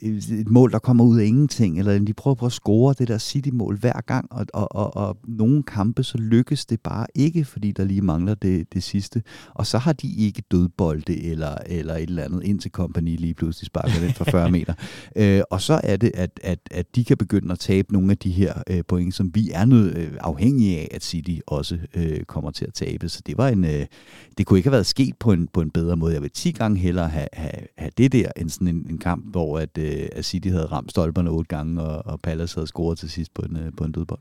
et mål, der kommer ud af ingenting, eller de prøver på at score det der City-mål hver gang, og, og, og, og nogle kampe, så lykkes det bare ikke, fordi der lige mangler det, det sidste. Og så har de ikke dødbolde eller, eller et eller andet, ind til Company lige pludselig sparker den for 40 meter. Øh, og så er det, at, at, at de kan begynde at tabe nogle af de her øh, point, som vi er nødt øh, afhængige af, at City også øh, kommer til at tabe. Så det var en, øh, det kunne ikke have været sket på en, på en bedre måde. Jeg vil 10 gange hellere have, have, have det der, end sådan en, en kamp, hvor at, øh, at City havde ramt stolperne otte gange, og, og Palace havde scoret til sidst på en, øh, på en dødbold.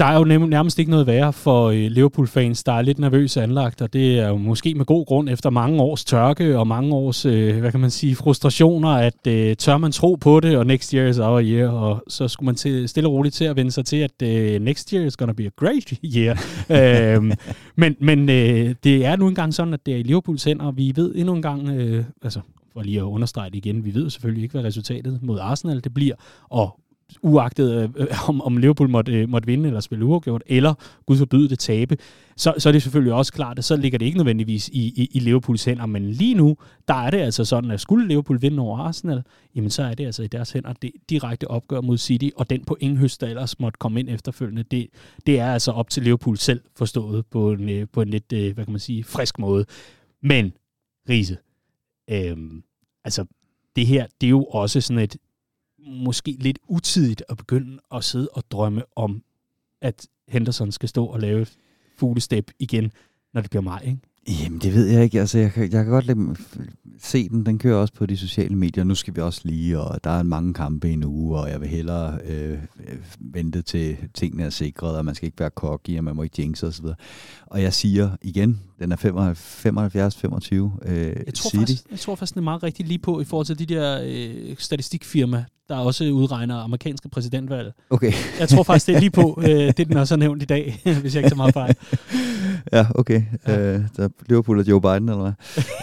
Der er jo nærmest ikke noget værre for øh, Liverpool-fans, der er lidt nervøse anlagt, og det er jo måske med god grund efter mange års tørke og mange års, øh, hvad kan man sige, frustrationer, at øh, tør man tro på det, og next year is our year, og så skulle man til, stille og roligt til at vende sig til, at next year is gonna be a great year. øhm, men men øh, det er nu engang sådan, at det er i Liverpools hænder, og vi ved endnu engang, øh, altså for lige at understrege det igen, vi ved selvfølgelig ikke, hvad resultatet mod Arsenal det bliver, og uagtet øh, øh, om, om Liverpool måtte, øh, måtte vinde eller spille uafgjort, eller gud forbyde det tabe, så, så er det selvfølgelig også klart, at så ligger det ikke nødvendigvis i, i, i Liverpools hænder. Men lige nu, der er det altså sådan, at skulle Liverpool vinde over Arsenal, jamen så er det altså i deres hænder det direkte opgør mod City, og den pointhøst, der ellers måtte komme ind efterfølgende, det, det er altså op til Liverpool selv forstået på en, øh, på en lidt, øh, hvad kan man sige, frisk måde. Men, Riese, øh, altså det her, det er jo også sådan et, måske lidt utidigt at begynde at sidde og drømme om, at Henderson skal stå og lave fuglestep igen, når det bliver maj, ikke? Jamen, det ved jeg ikke. Altså, jeg, kan, jeg kan godt lade, se den. Den kører også på de sociale medier. Nu skal vi også lige, og der er mange kampe i en uge, og jeg vil hellere øh, vente til tingene er sikret, og man skal ikke være cocky, og man må ikke jinxe osv. Og jeg siger igen, den er 75-25 øh, jeg tror City. Faktisk, jeg tror faktisk, den er meget rigtig lige på i forhold til de der øh, statistikfirma, der også udregner amerikanske præsidentvalg. Okay. jeg tror faktisk, det er lige på, øh, det den også har nævnt i dag, hvis jeg ikke så meget fejl. Ja, okay. Ja. Øh, der Liverpool og Joe Biden, eller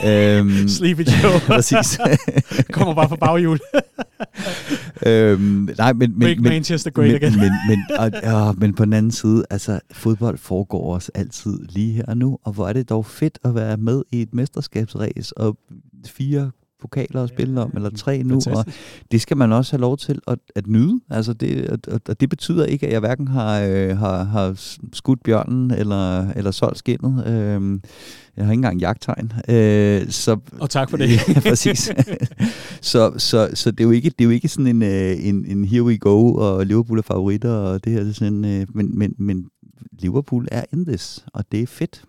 hvad? øhm, Sleepy Joe. præcis. Kommer bare fra baghjul. øhm, nej, men... men Make men, Manchester great men, again. men, men, og, ja, men på den anden side, altså, fodbold foregår også altid lige her og nu, og hvor er det dog fedt at være med i et mesterskabsræs, og fire pokaler at spille om, eller tre nu, Fantastisk. og det skal man også have lov til at, at nyde. Altså det, og, og det betyder ikke, at jeg hverken har, øh, har, har skudt bjørnen, eller, eller solgt skinnet. Øh, jeg har ikke engang jagttegn. Øh, så, og tak for det. ja, præcis. så, så, så det, er jo ikke, det er jo ikke sådan en, øh, en, en here we go, og Liverpool er favoritter, og det her, det er sådan, øh, men, men, men Liverpool er in this, og det er fedt.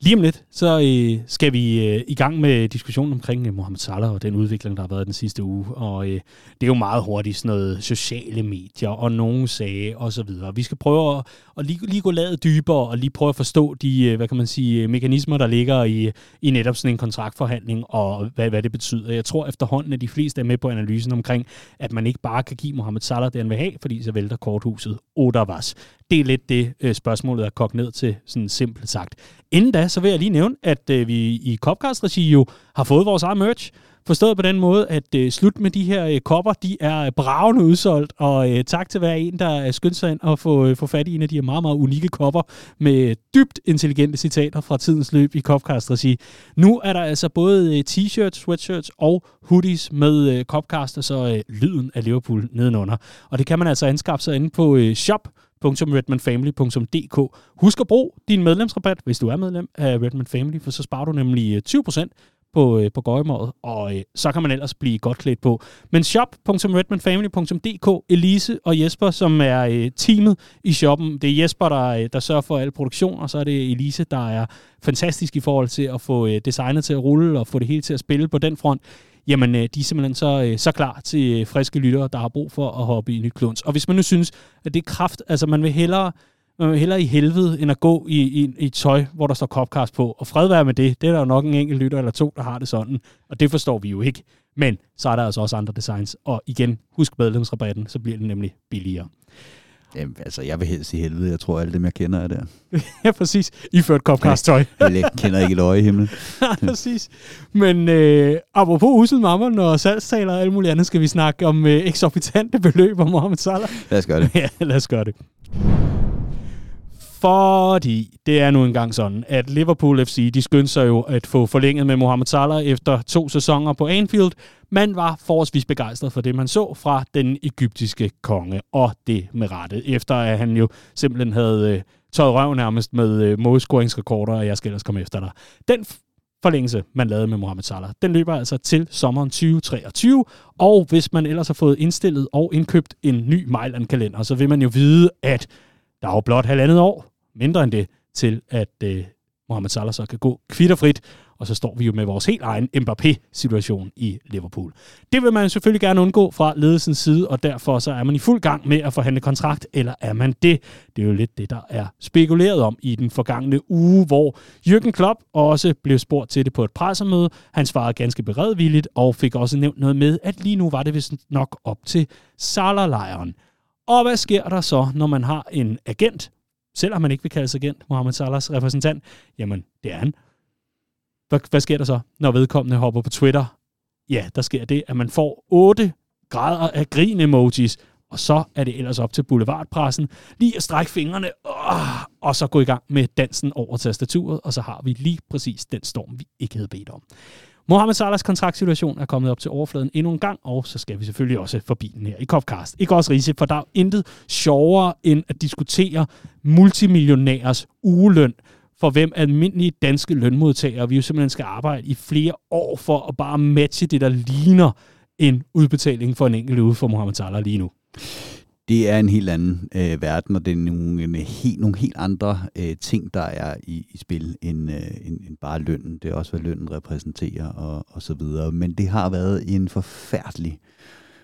Lige om lidt, så øh, skal vi øh, i gang med diskussionen omkring øh, Mohamed Salah og den udvikling, der har været den sidste uge. Og øh, det er jo meget hurtigt sådan noget sociale medier og nogen sage og så videre. Vi skal prøve at, at lige, lige gå lavet dybere og lige prøve at forstå de, øh, hvad kan man sige, øh, mekanismer, der ligger i, i netop sådan en kontraktforhandling og hvad, hvad det betyder. Jeg tror efterhånden, at de fleste er med på analysen omkring, at man ikke bare kan give Mohamed Salah det, han vil have, fordi så vælter korthuset Odervas. Det er lidt det, øh, spørgsmålet er kogt ned til, sådan simpelt sagt. Inden da, så vil jeg lige nævne, at øh, vi i Copcast-regi jo har fået vores eget merch. Forstået på den måde, at øh, slut med de her øh, kopper, de er bravende udsolgt, og øh, tak til hver en, der er skyndt sig ind og få, øh, få fat i en af de her meget, meget unikke kopper med dybt intelligente citater fra tidens løb i Copcast-regi. Nu er der altså både øh, t-shirts, sweatshirts og hoodies med øh, Copcast, og så øh, lyden af Liverpool nedenunder. Og det kan man altså anskaffe sig inde på øh, shop www.redmanfamily.dk. Husk at bruge din medlemsrabat, hvis du er medlem af Redman Family, for så sparer du nemlig øh, 20% på, øh, på gøjemåret, og øh, så kan man ellers blive godt klædt på. Men shop.redmanfamily.dk, Elise og Jesper, som er øh, teamet i shoppen. Det er Jesper, der, øh, der sørger for al produktion, og så er det Elise, der er fantastisk i forhold til at få øh, designet til at rulle og få det hele til at spille på den front jamen øh, de er simpelthen så, øh, så klar til øh, friske lyttere, der har brug for at hoppe i nyt kluns. Og hvis man nu synes, at det er kraft, altså man vil hellere, man vil hellere i helvede, end at gå i, i, i et tøj, hvor der står Copcast på. Og fred være med det. Det er der jo nok en enkelt lytter eller to, der har det sådan. Og det forstår vi jo ikke. Men så er der altså også andre designs. Og igen, husk medlemsrabatten, så bliver det nemlig billigere. Jamen, altså, jeg vil helst i helvede. Jeg tror, alle dem, jeg kender, er der. ja, præcis. I ført Copcast-tøj. jeg kender ikke et øje i himlen. ja, præcis. Men øh, apropos usel mammer og salgstaler og alt muligt andet, skal vi snakke om øh, eksorbitante beløb om Mohamed Salah. Lad os gøre det. ja, lad os gøre det. Fordi det er nu engang sådan, at Liverpool FC, de skyndte sig jo at få forlænget med Mohamed Salah efter to sæsoner på Anfield. Man var forholdsvis begejstret for det, man så fra den egyptiske konge, og det med rette, efter at han jo simpelthen havde øh, tøjet røv nærmest med øh, målscoringsrekorder, og jeg skal ellers komme efter dig. Den forlængelse, man lavede med Mohamed Salah. Den løber altså til sommeren 2023, og hvis man ellers har fået indstillet og indkøbt en ny Mejland-kalender, så vil man jo vide, at der er jo blot halvandet år, mindre end det, til at øh, Mohamed Salah så kan gå kvitterfrit, og så står vi jo med vores helt egen Mbappé-situation i Liverpool. Det vil man selvfølgelig gerne undgå fra ledelsens side, og derfor så er man i fuld gang med at forhandle kontrakt, eller er man det? Det er jo lidt det, der er spekuleret om i den forgangne uge, hvor Jürgen Klopp også blev spurgt til det på et pressemøde. Han svarede ganske beredvilligt, og fik også nævnt noget med, at lige nu var det vist nok op til Salah-lejren. Og hvad sker der så, når man har en agent, selvom man ikke vil kalde sig agent, Mohammed Salahs repræsentant? Jamen, det er han. Hvad, hvad sker der så, når vedkommende hopper på Twitter? Ja, der sker det, at man får otte grader af grin-emojis, og så er det ellers op til boulevardpressen lige at strække fingrene, åh, og så gå i gang med dansen over tastaturet, og så har vi lige præcis den storm, vi ikke havde bedt om. Mohamed Salahs kontraktsituation er kommet op til overfladen endnu en gang, og så skal vi selvfølgelig også forbi den her i Copcast. Ikke også Riese, for der er intet sjovere end at diskutere multimillionærers ugeløn, for hvem almindelige danske lønmodtagere vi jo simpelthen skal arbejde i flere år for at bare matche det, der ligner en udbetaling for en enkelt uge for Mohamed Salah lige nu. Det er en helt anden øh, verden, og det er nogle, en, helt, nogle helt andre øh, ting, der er i, i spil end, øh, end, end bare lønnen. Det er også, hvad lønnen repræsenterer og, og så videre. Men det har været en forfærdelig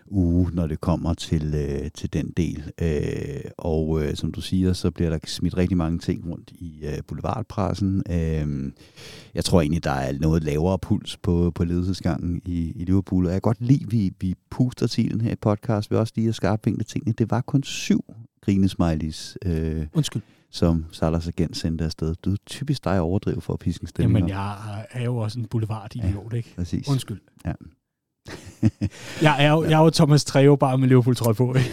uge, når det kommer til, øh, til den del. Øh, og øh, som du siger, så bliver der smidt rigtig mange ting rundt i øh, boulevardpressen. Øh, jeg tror egentlig, der er noget lavere puls på, på ledelsesgangen i, i Liverpool, og jeg kan godt lide, at vi, vi puster til den her i podcast. Vi også lige at skarpe tingene. Det var kun syv grinesmileys. Øh, Undskyld som Salahs agent sendte afsted. Du er typisk dig overdrive for at piske en stemning Jamen, jeg er jo også en boulevard-idiot, ja, ikke? Præcis. Undskyld. Ja jeg, er jo, jeg er jo Thomas Treve bare med Liverpool trøje på, ikke?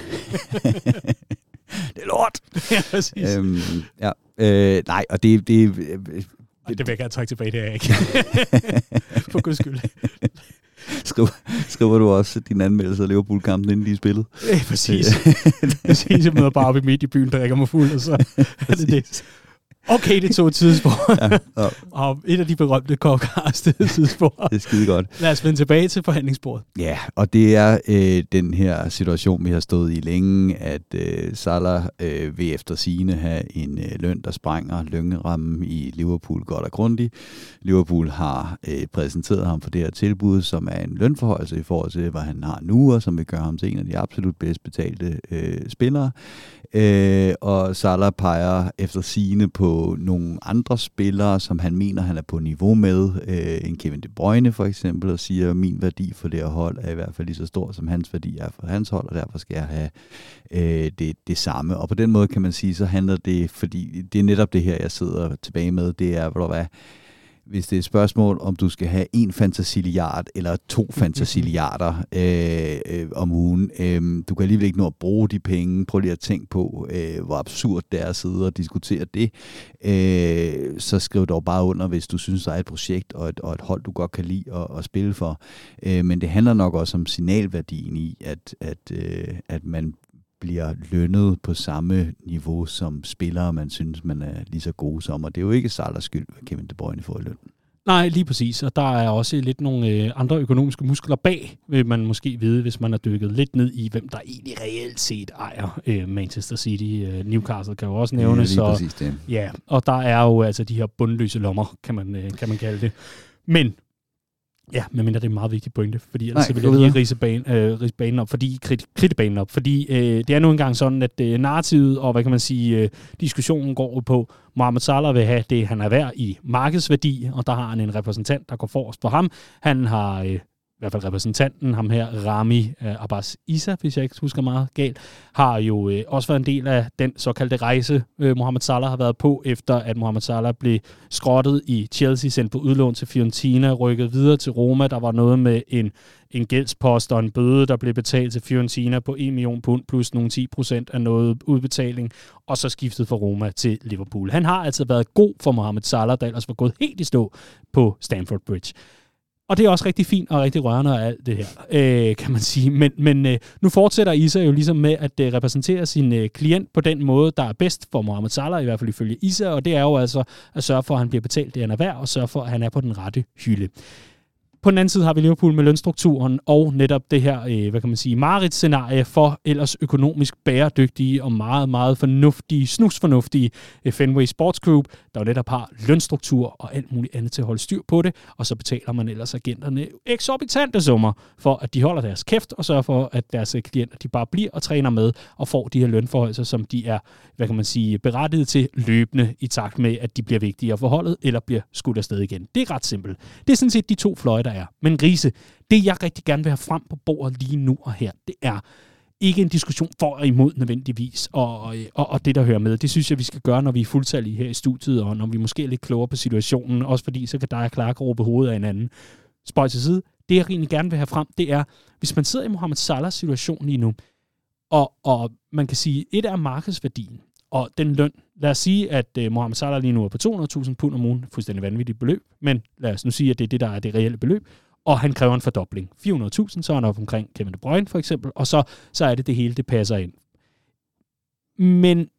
det er lort! ja, præcis. Øhm, ja, øh, nej, og det... det, det, det vil jeg gerne trække tilbage, det er jeg ikke. For guds skyld. Skriver, skriver du også din anmeldelse af Liverpool-kampen, inden de spillede? Ja, præcis. præcis, jeg møder bare op i midt i byen, drikker mig fuld, og så er det det. Okay, det tog et tidsspor. ja, ja. og et af de berømte podcast tidsspor. det er skide godt. Lad os vende tilbage til forhandlingsbordet. Ja, og det er øh, den her situation, vi har stået i længe, at øh, Salah øh, vil efter sine have en øh, løn, der sprænger løngerammen i Liverpool godt og grundigt. Liverpool har øh, præsenteret ham for det her tilbud, som er en lønforhold i forhold til, hvad han har nu, og som vil gøre ham til en af de absolut bedst betalte øh, spillere. Øh, og Salah peger efter sine på nogle andre spillere, som han mener, han er på niveau med. Øh, en Kevin De Bruyne for eksempel, og siger, at min værdi for det her hold er i hvert fald lige så stor, som hans værdi er for hans hold, og derfor skal jeg have øh, det, det samme. Og på den måde kan man sige, så handler det, fordi det er netop det her, jeg sidder tilbage med, det er, hvad hvis det er et spørgsmål, om du skal have en fantasiliard eller to fantasiliarder øh, øh, om ugen. Øh, du kan alligevel ikke nå at bruge de penge. Prøv lige at tænke på, øh, hvor absurd det er at sidde og diskutere det. Øh, så skriv dog bare under, hvis du synes, der er et projekt og et, og et hold, du godt kan lide at, at spille for. Øh, men det handler nok også om signalværdien i, at, at, øh, at man bliver lønnet på samme niveau som spillere, man synes, man er lige så gode som. Og det er jo ikke Salahs skyld, at Kevin De Bruyne får løn. Nej, lige præcis. Og der er også lidt nogle øh, andre økonomiske muskler bag, vil man måske vide, hvis man har dykket lidt ned i, hvem der egentlig reelt set ejer øh, Manchester City. Øh, Newcastle kan jo også nævnes. Ja, lige præcis det. Ja, og der er jo altså de her bundløse lommer, kan man, øh, kan man kalde det. Men Ja, men det er en meget vigtig pointe, fordi ellers Nej, vil jeg lige rise, banen, øh, rise banen op, fordi, krit, banen op, fordi øh, det er nu engang sådan, at øh, narrativet og, hvad kan man sige, øh, diskussionen går på, Mohamed Salah vil have det, han er værd i markedsværdi, og der har han en repræsentant, der går forrest for ham. Han har øh, hvert fald repræsentanten, ham her, Rami øh, Abbas Isa, hvis jeg ikke husker meget galt, har jo øh, også været en del af den såkaldte rejse, øh, Mohamed Salah har været på, efter at Mohamed Salah blev skrottet i Chelsea, sendt på udlån til Fiorentina, rykket videre til Roma. Der var noget med en, en gældspost og en bøde, der blev betalt til Fiorentina på 1 million pund, plus nogle 10 procent af noget udbetaling, og så skiftet fra Roma til Liverpool. Han har altså været god for Mohamed Salah, der ellers var gået helt i stå på Stamford Bridge. Og det er også rigtig fint og rigtig rørende og alt det her, øh, kan man sige. Men, men øh, nu fortsætter Isa jo ligesom med at øh, repræsentere sin øh, klient på den måde, der er bedst for Mohamed Salah, i hvert fald ifølge Isa, og det er jo altså at sørge for, at han bliver betalt det, han er værd, og sørge for, at han er på den rette hylde. På den anden side har vi Liverpool med lønstrukturen og netop det her, øh, hvad kan man sige, Marit-scenarie for ellers økonomisk bæredygtige og meget, meget fornuftige, snusfornuftige øh, Fenway Sports Group, der jo netop har lønstruktur og alt muligt andet til at holde styr på det, og så betaler man ellers agenterne eksorbitante summer for, at de holder deres kæft og sørger for, at deres øh, klienter de bare bliver og træner med og får de her lønforholdelser, som de er, hvad kan man sige, berettiget til løbende i takt med, at de bliver vigtigere for holdet eller bliver skudt afsted igen. Det er ret simpelt. Det er sådan set de to fløje, der er. Men Grise, det jeg rigtig gerne vil have frem på bordet lige nu og her, det er ikke en diskussion for og imod nødvendigvis, og, og, og det, der hører med. Det synes jeg, vi skal gøre, når vi er fuldtallige her i studiet, og når vi måske er lidt klogere på situationen, også fordi så kan der og Clark råbe hovedet af hinanden. Spøj til side, det jeg egentlig gerne vil have frem, det er, hvis man sidder i Mohamed Salahs situation lige nu, og, og man kan sige, et er markedsværdien, og den løn. Lad os sige, at øh, Mohamed Salah lige nu er på 200.000 pund om ugen, fuldstændig vanvittigt beløb, men lad os nu sige, at det er det, der er det reelle beløb, og han kræver en fordobling. 400.000, så er han op omkring Kevin De Bruyne for eksempel, og så, så er det det hele, det passer ind. Men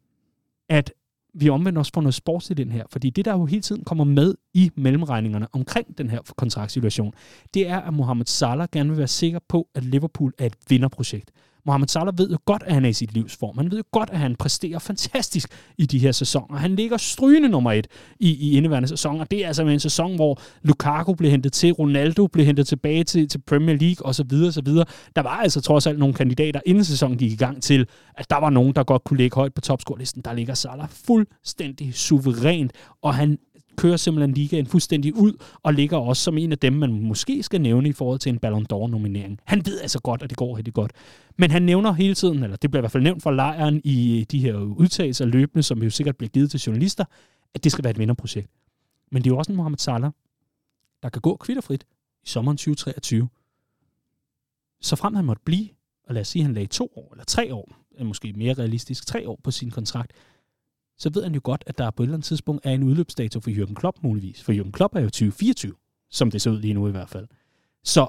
at vi omvendt også får noget sports i den her, fordi det, der jo hele tiden kommer med i mellemregningerne omkring den her kontraktsituation, det er, at Mohamed Salah gerne vil være sikker på, at Liverpool er et vinderprojekt. Mohamed Salah ved jo godt, at han er i sit livs form. Han ved jo godt, at han præsterer fantastisk i de her sæsoner. Han ligger strygende nummer et i, i indeværende sæson, og det er altså en sæson, hvor Lukaku blev hentet til, Ronaldo blev hentet tilbage til, til Premier League osv. osv. Der var altså trods alt nogle kandidater, inden sæsonen gik i gang til, at der var nogen, der godt kunne ligge højt på topscorelisten. Der ligger Salah fuldstændig suverænt, og han kører simpelthen ligaen fuldstændig ud, og ligger også som en af dem, man måske skal nævne i forhold til en Ballon d'Or-nominering. Han ved altså godt, at det går rigtig godt. Men han nævner hele tiden, eller det bliver i hvert fald nævnt fra lejren i øh, de her udtalelser løbende, som jo sikkert bliver givet til journalister, at det skal være et vinderprojekt. Men det er jo også en Mohamed Salah, der kan gå kvitterfrit i sommeren 2023. Så frem han måtte blive, og lad os sige, at han lagde to år, eller tre år, måske mere realistisk, tre år på sin kontrakt, så ved han jo godt, at der på et eller andet tidspunkt er en udløbsdato for Jürgen Klopp muligvis. For Jürgen Klopp er jo 2024, som det ser ud lige nu i hvert fald. Så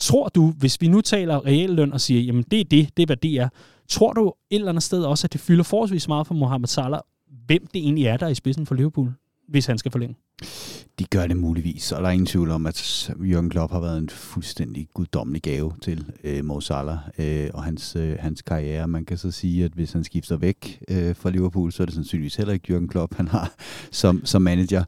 tror du, hvis vi nu taler reel løn og siger, jamen det er det, det er hvad det er, tror du et eller andet sted også, at det fylder forholdsvis meget for Mohamed Salah, hvem det egentlig er, der er i spidsen for Liverpool, hvis han skal forlænge? De gør det muligvis, og der er ingen tvivl om, at Jørgen Klopp har været en fuldstændig guddommelig gave til øh, Mo Salah øh, og hans, øh, hans karriere. Man kan så sige, at hvis han skifter væk øh, fra Liverpool, så er det sandsynligvis heller ikke Jørgen Klopp, han har som, som manager.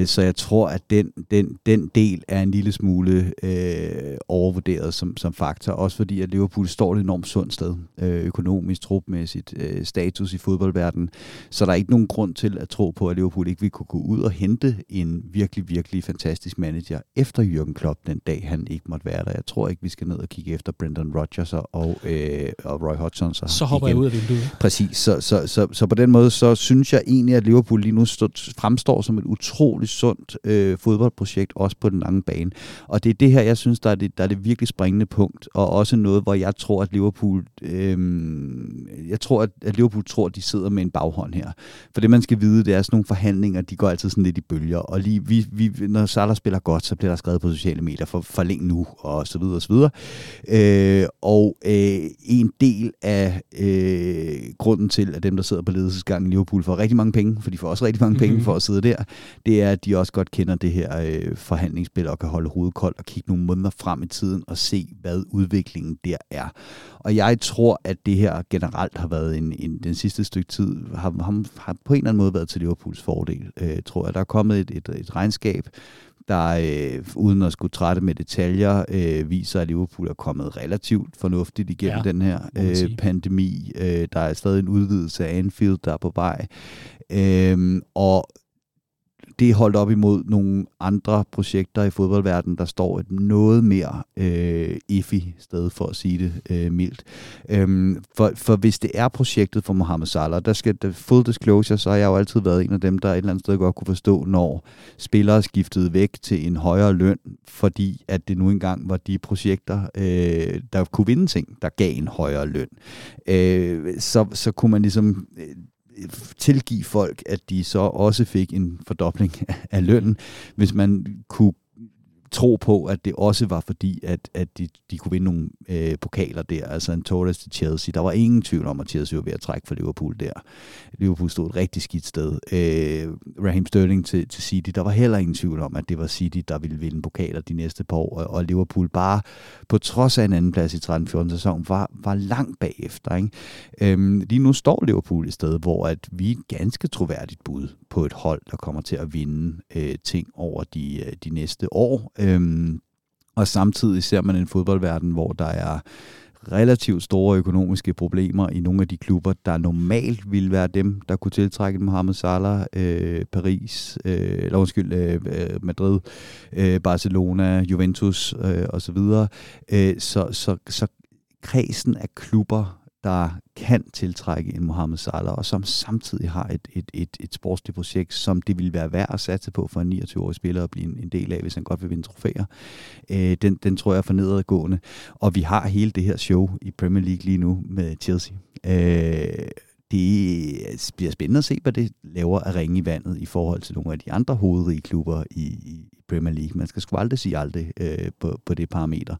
Øh, så jeg tror, at den, den, den del er en lille smule øh, overvurderet som, som faktor, også fordi at Liverpool står et enormt sundt sted, øh, økonomisk, trupmæssigt, øh, status i fodboldverdenen. Så der er ikke nogen grund til at tro på, at Liverpool ikke vil kunne gå ud og hente en virkelig, virkelig fantastisk manager efter Jürgen Klopp den dag, han ikke måtte være der. Jeg tror ikke, vi skal ned og kigge efter Brendan Rodgers og, øh, og Roy Hodgson. Så, så hopper igen. jeg ud af vinduet. Præcis. Så, så, så, så på den måde, så synes jeg egentlig, at Liverpool lige nu stå, fremstår som et utroligt sundt øh, fodboldprojekt, også på den lange bane. Og det er det her, jeg synes, der er det, der er det virkelig springende punkt, og også noget, hvor jeg tror, at Liverpool, øh, jeg tror, at, at Liverpool tror, at de sidder med en baghånd her. For det, man skal vide, det er sådan nogle forhandlinger, de går altid sådan lidt i bølger, og lige, vi, vi, når Salah spiller godt, så bliver der skrevet på sociale medier, for, for længe nu, og så videre, og så videre. Øh, og øh, en del af øh, grunden til, at dem, der sidder på ledelsesgangen i Liverpool, får rigtig mange penge, for de får også rigtig mange penge mm-hmm. for at sidde der, det er, at de også godt kender det her øh, forhandlingsspil, og kan holde hovedet koldt og kigge nogle måneder frem i tiden, og se, hvad udviklingen der er. Og jeg tror, at det her generelt har været en, en den sidste stykke tid, har, har, har på en eller anden måde været til Liverpools fordel, øh, tror jeg. Der er kommet et, et, et regnskab, der øh, uden at skulle trætte med detaljer, øh, viser, at Liverpool er kommet relativt fornuftigt igennem ja, den her øh, pandemi. Øh, der er stadig en udvidelse af Anfield, der er på vej. Øh, og det er holdt op imod nogle andre projekter i fodboldverdenen, der står et noget mere øh, iffy sted, for at sige det øh, mildt. Øhm, for, for hvis det er projektet for Mohamed Salah, der skal der, full disclosure, så har jeg jo altid været en af dem, der et eller andet sted godt kunne forstå, når spillere skiftede væk til en højere løn, fordi at det nu engang var de projekter, øh, der kunne vinde ting, der gav en højere løn. Øh, så, så kunne man ligesom øh, tilgive folk, at de så også fik en fordobling af lønnen, hvis man kunne tro på, at det også var fordi, at, at de, de kunne vinde nogle øh, pokaler der, altså en Torres til Chelsea. Der var ingen tvivl om, at Chelsea var ved at trække for Liverpool der. Liverpool stod et rigtig skidt sted. Øh, Raheem Sterling til, til City, der var heller ingen tvivl om, at det var City, der ville vinde pokaler de næste par år, og Liverpool bare på trods af en anden plads i 13-14 sæson, var, var langt bagefter. Ikke? Øh, lige nu står Liverpool et sted, hvor at vi er et ganske troværdigt bud på et hold, der kommer til at vinde øh, ting over de, øh, de næste år. Øhm, og samtidig ser man en fodboldverden, hvor der er relativt store økonomiske problemer i nogle af de klubber, der normalt ville være dem, der kunne tiltrække Mohamed Salah, øh, Paris, øh, eller undskyld, øh, øh Madrid, øh, Barcelona, Juventus øh, osv. Så, øh, så, så, så kredsen af klubber der kan tiltrække en Mohamed Salah, og som samtidig har et, et, et, et sportsligt projekt, som det vil være værd at satse på for en 29-årig spiller at blive en, en del af, hvis han godt vil vinde trofæer. Øh, den, den tror jeg er for nedadgående. Og vi har hele det her show i Premier League lige nu med Chelsea. Øh, det bliver spændende at se, hvad det laver af ringe i vandet i forhold til nogle af de andre hovedrige klubber i, i Premier League. Man skal sgu aldrig sige aldrig øh, på, på det parameter.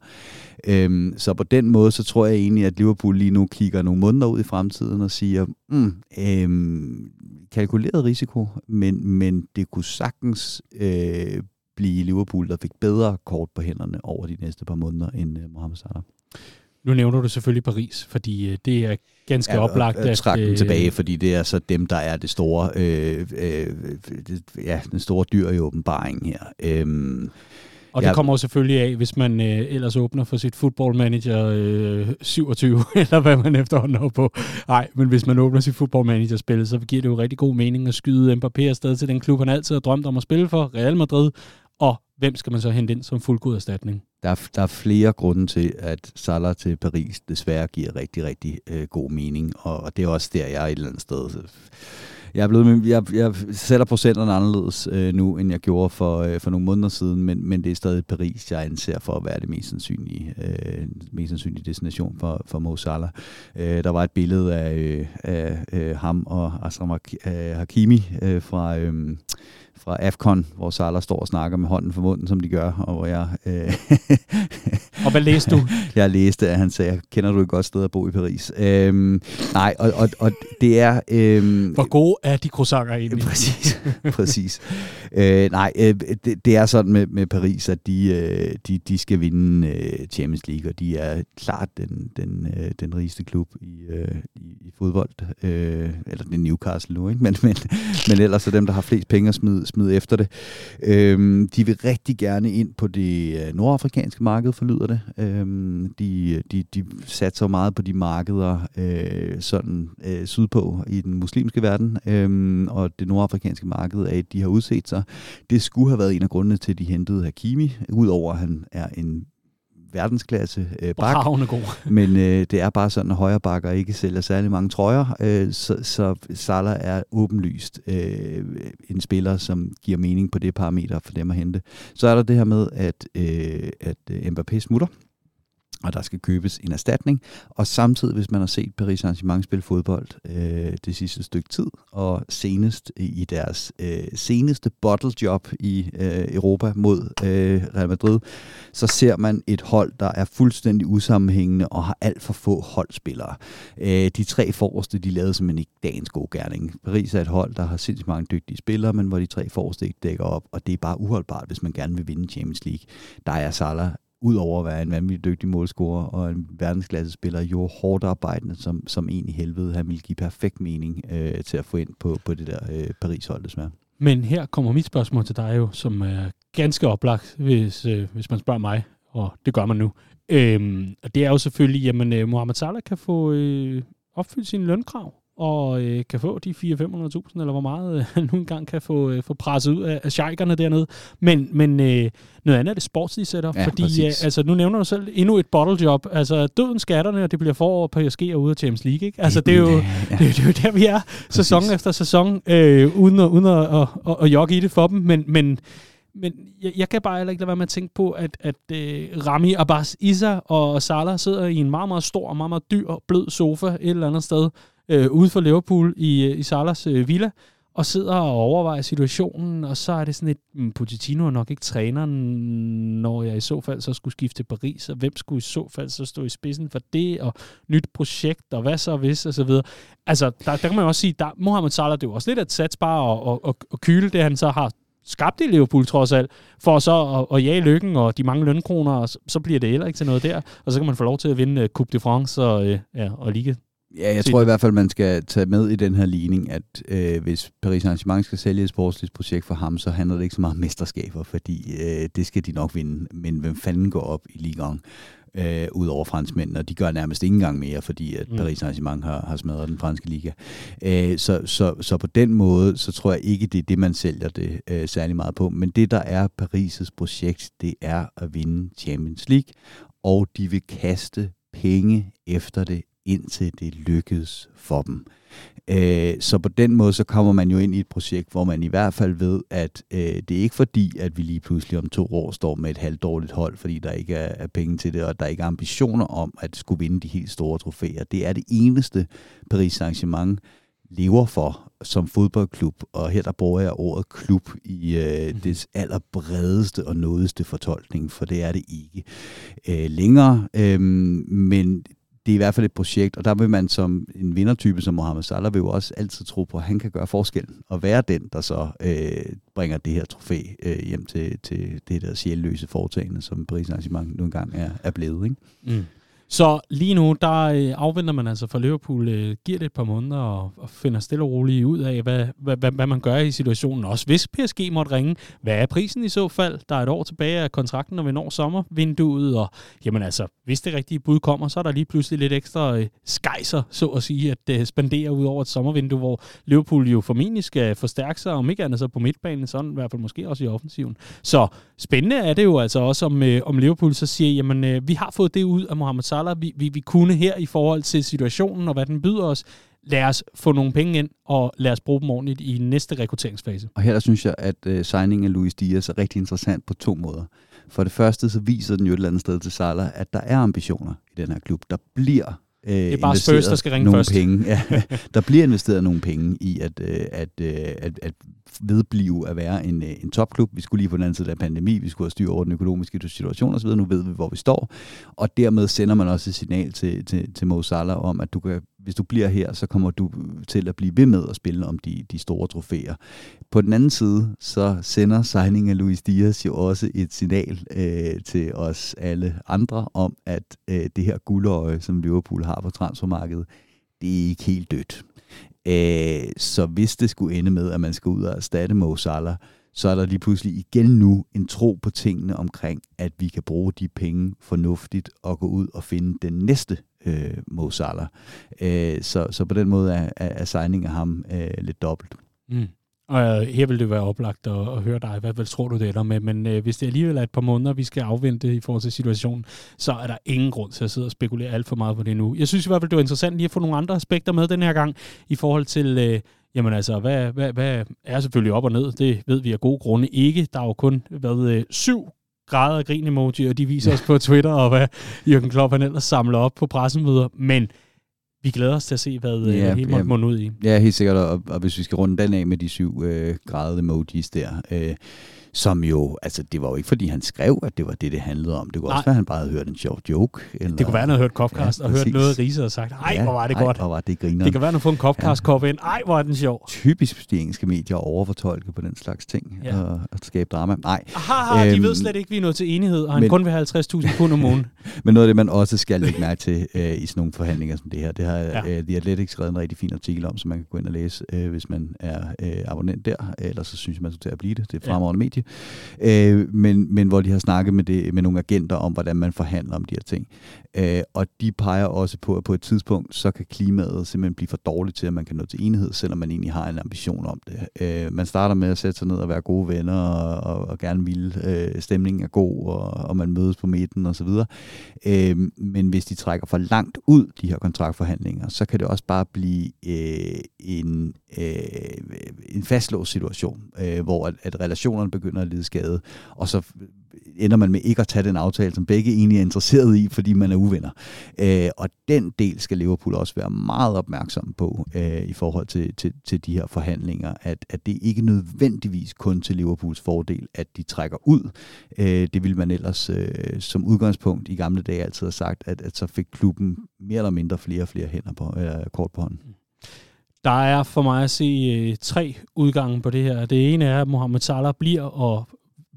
Øhm, så på den måde, så tror jeg egentlig, at Liverpool lige nu kigger nogle måneder ud i fremtiden og siger, mm, øhm, kalkuleret risiko, men, men det kunne sagtens øh, blive Liverpool, der fik bedre kort på hænderne over de næste par måneder end øh, Mohamed Salah. Nu nævner du selvfølgelig Paris, fordi øh, det er ganske ja, oplagt. at træk den øh, tilbage, fordi det er så dem, der er det store, øh, øh, det, ja, den store dyr i åbenbaringen her. Øhm, og det ja. kommer jo selvfølgelig af, hvis man øh, ellers åbner for sit football manager øh, 27, eller hvad man efterhånden er på. Nej, men hvis man åbner sit football manager spil, så giver det jo rigtig god mening at skyde Mbappé afsted til den klub, han altid har drømt om at spille for, Real Madrid. Og hvem skal man så hente ind som fuldgod erstatning? Der er, der er flere grunde til, at Salah til Paris desværre giver rigtig, rigtig øh, god mening, og, og det er også der, jeg er et eller andet sted. Øh, jeg, er blevet, jeg, jeg sætter procenterne anderledes øh, nu, end jeg gjorde for, øh, for nogle måneder siden, men, men det er stadig Paris, jeg anser for at være det mest sandsynlige, øh, mest sandsynlige destination for, for Mo Salah. Øh, der var et billede af, øh, af øh, ham og Asram øh, Hakimi øh, fra... Øh, fra AFCON, hvor Salah står og snakker med hånden for munden, som de gør, og hvor jeg... Øh, og hvad læste du? jeg læste, at han sagde, kender du et godt sted at bo i Paris? Øhm, nej, og, og, og det er... Øhm, hvor gode er de croissanter egentlig? Præcis, præcis. Øh, nej, øh, det, det er sådan med, med Paris, at de, øh, de, de skal vinde øh, Champions League, og de er klart den, den, øh, den rigeste klub i, øh, i, i fodbold. Øh, eller det er Newcastle nu, ikke? Men, men, men ellers er dem, der har flest penge at smide, smide efter det. Øh, de vil rigtig gerne ind på det øh, nordafrikanske marked, forlyder det. Øh, de, de, de satser meget på de markeder øh, sådan øh, sydpå i den muslimske verden, øh, og det nordafrikanske marked er et, de har udset sig. Det skulle have været en af grundene til, at de hentede Hakimi, udover at han er en verdensklasse øh, bak. Wow, god. men øh, det er bare sådan, at højre bakker ikke sælger særlig mange trøjer, øh, så, så Salah er åbenlyst øh, en spiller, som giver mening på det parameter for dem at hente. Så er der det her med, at, øh, at øh, Mbappé smutter og der skal købes en erstatning. Og samtidig, hvis man har set Paris Saint-Germain spille fodbold øh, det sidste stykke tid, og senest i deres øh, seneste bottle job i øh, Europa mod øh, Real Madrid, så ser man et hold, der er fuldstændig usammenhængende og har alt for få holdspillere. Øh, de tre forreste, de lavede simpelthen ikke dagens gode gerning. Paris er et hold, der har sindssygt mange dygtige spillere, men hvor de tre forreste ikke dækker op, og det er bare uholdbart, hvis man gerne vil vinde Champions League. Der er Salah udover at være en vanvittig dygtig målscorer og en verdensklasse spiller, jo hårdt arbejdende som, som en i helvede. Han ville give perfekt mening øh, til at få ind på, på det der øh, Paris-hold, desværre. Men her kommer mit spørgsmål til dig jo, som er ganske oplagt, hvis, øh, hvis man spørger mig, og det gør man nu. Øhm, og det er jo selvfølgelig, jamen øh, Mohamed Salah kan få øh, opfyldt sine lønkrav og øh, kan få de 400-500.000, eller hvor meget øh, han nu engang kan få, øh, få presset ud af, af sheikerne dernede. Men, men øh, noget andet er det sportslige setup, ja, fordi øh, altså, nu nævner du selv endnu et bottle job. Altså døden skatterne, og det bliver forår på PSG og ude af Champions League. Ikke? Altså det er jo, ja. Det, det er jo der, vi er, præcis. sæson efter sæson, øh, uden, at, uden at, at, at, at jogge i det for dem. Men, men men jeg, jeg kan bare heller ikke lade være med at tænke på, at, at uh, Rami Abbas Issa og Salah sidder i en meget, meget stor og meget, meget dyr blød sofa et eller andet sted, øh, ude for Liverpool i, øh, i Salas øh, villa, og sidder og overvejer situationen, og så er det sådan et, mm, Pochettino er nok ikke træneren, når jeg i så fald så skulle skifte til Paris, og hvem skulle i så fald så stå i spidsen for det, og nyt projekt, og hvad så hvis, og så videre. Altså, der, der kan man også sige, der, Mohamed Salah, det er jo også lidt at sats bare og, og, og, og kyle det, han så har skabt i Liverpool trods alt, for så at, at jage lykken og de mange lønkroner, og så, så bliver det heller ikke til noget der, og så kan man få lov til at vinde uh, Coupe de France og, uh, ja, og Liga. Ja, jeg tror i hvert fald, man skal tage med i den her ligning, at øh, hvis Paris Saint-Germain skal sælge et sportsligt projekt for ham, så handler det ikke så meget om mesterskaber, fordi øh, det skal de nok vinde. Men hvem fanden går op i ligaen? øh, ud over franskmændene, og de gør nærmest ikke engang mere, fordi at mm. Paris Saint-Germain har, har smadret den franske liga. Øh, så, så, så på den måde, så tror jeg ikke, det er det, man sælger det øh, særlig meget på. Men det, der er Paris' projekt, det er at vinde Champions League, og de vil kaste penge efter det indtil det lykkedes for dem. Øh, så på den måde, så kommer man jo ind i et projekt, hvor man i hvert fald ved, at øh, det er ikke fordi, at vi lige pludselig om to år står med et halvdårligt hold, fordi der ikke er, er penge til det, og der er ikke ambitioner om at skulle vinde de helt store trofæer. Det er det eneste Paris Saint-Germain lever for som fodboldklub, og her der bruger jeg ordet klub i øh, mm. det allerbredeste og nådeste fortolkning, for det er det ikke øh, længere. Øh, men det er i hvert fald et projekt, og der vil man som en vindertype som Mohamed Salah vil jo også altid tro på, at han kan gøre forskellen, og være den, der så øh, bringer det her trofæ øh, hjem til, til det der sjælløse foretagende, som Paris Arrangement nu engang er, er blevet. Ikke? Mm. Så lige nu, der øh, afventer man altså for Liverpool, øh, giver det et par måneder og, og finder stille og roligt ud af, hvad, hvad, hvad, hvad man gør i situationen. Også hvis PSG måtte ringe, hvad er prisen i så fald? Der er et år tilbage af kontrakten, når vi når sommervinduet, og jamen altså, hvis det rigtige bud kommer, så er der lige pludselig lidt ekstra øh, skejser, så at sige, at øh, spendere ud over et sommervindue, hvor Liverpool jo formentlig skal forstærke sig, om ikke andet så på midtbanen, sådan i hvert fald måske også i offensiven. Så spændende er det jo altså også, om, øh, om Liverpool så siger, jamen øh, vi har fået det ud af Mohamed Salah, Salah, vi, vi, vi kunne her i forhold til situationen og hvad den byder os. Lad os få nogle penge ind, og lad os bruge dem ordentligt i næste rekrutteringsfase. Og her der synes jeg, at uh, signingen af Luis Diaz er rigtig interessant på to måder. For det første, så viser den jo et eller andet sted til Salah, at der er ambitioner i den her klub. Der bliver Øh, det er bare Spurs, der skal ringe nogle først. Penge. Ja, der bliver investeret nogle penge i at, øh, at, øh, at, at vedblive at være en, en topklub. Vi skulle lige på den anden side af pandemi, vi skulle have styr over den økonomiske situation osv. Nu ved vi, hvor vi står. Og dermed sender man også et signal til, til, til Mo Salah om, at du kan hvis du bliver her, så kommer du til at blive ved med at spille om de, de store trofæer. På den anden side, så sender signing af Luis Diaz jo også et signal øh, til os alle andre om, at øh, det her guldøje, som Liverpool har på transfermarkedet, det er ikke helt dødt. Øh, så hvis det skulle ende med, at man skal ud og erstatte Mo Salah, så er der lige pludselig igen nu en tro på tingene omkring, at vi kan bruge de penge fornuftigt og gå ud og finde den næste øh, Mo Salah. Øh, så, så på den måde er, er, er signing af ham øh, lidt dobbelt. Mm. Og øh, her vil det være oplagt at, at høre dig. Hvad, hvad tror du det ender med? Men øh, hvis det alligevel er et par måneder, vi skal afvente i forhold til situationen, så er der ingen grund til at sidde og spekulere alt for meget på det nu. Jeg synes i hvert fald, det var interessant lige at få nogle andre aspekter med den her gang i forhold til... Øh, Jamen altså, hvad, hvad, hvad er selvfølgelig op og ned? Det ved vi af gode grunde ikke. Der er jo kun været øh, syv grader af grin emoji, og de viser os på Twitter, og hvad Jürgen Klopp han ellers samler op på pressemøder. Men vi glæder os til at se, hvad øh, ja, hele måtte ja, ud i. Ja, helt sikkert, og, og hvis vi skal runde den af med de syv øh, grader emojis der, øh, som jo, altså det var jo ikke fordi han skrev, at det var det, det handlede om. Det kunne Nej. også være, at han bare havde hørt en sjov joke. Eller, det kunne være, at han havde hørt Copcast ja, og hørt noget Riese og sagt, ej, ja, hvor var det ej, godt. hvor var det griner. Det kan være, at han har fået en Copcast ja. ind. Ej, hvor er den sjov. Typisk de engelske medier overfortolke på den slags ting ja. og, og skabe drama. Nej. Aha, øhm, de ved slet ikke, at vi er nået til enighed, og han men, kun vil have 50.000 pund om ugen. men noget af det, man også skal lægge mærke til øh, i sådan nogle forhandlinger som det her, det har ja. øh, The Athletic skrevet en rigtig fin artikel om, som man kan gå ind og læse, øh, hvis man er øh, abonnent der. Ellers så synes jeg, man skal til at blive det. Det er fremragende ja. medie. Øh, men, men hvor de har snakket med, det, med nogle agenter om, hvordan man forhandler om de her ting. Øh, og de peger også på, at på et tidspunkt, så kan klimaet simpelthen blive for dårligt til, at man kan nå til enighed, selvom man egentlig har en ambition om det. Øh, man starter med at sætte sig ned og være gode venner, og, og, og gerne vil øh, stemningen er god, og, og man mødes på midten osv. Øh, men hvis de trækker for langt ud, de her kontraktforhandlinger, så kan det også bare blive øh, en, øh, en fastlåst situation, øh, hvor at, at relationerne begynder at lide skade, og så øh, ender man med ikke at tage den aftale, som begge egentlig er interesseret i, fordi man er uvenner. Øh, og den del skal Liverpool også være meget opmærksom på øh, i forhold til, til, til de her forhandlinger, at, at det ikke nødvendigvis kun til Liverpools fordel, at de trækker ud. Øh, det ville man ellers øh, som udgangspunkt i gamle dage altid have sagt, at, at så fik klubben mere eller mindre flere og flere hænder på, øh, kort på hånden. Mm. Der er for mig at se øh, tre udgange på det her. Det ene er, at Mohamed Salah bliver og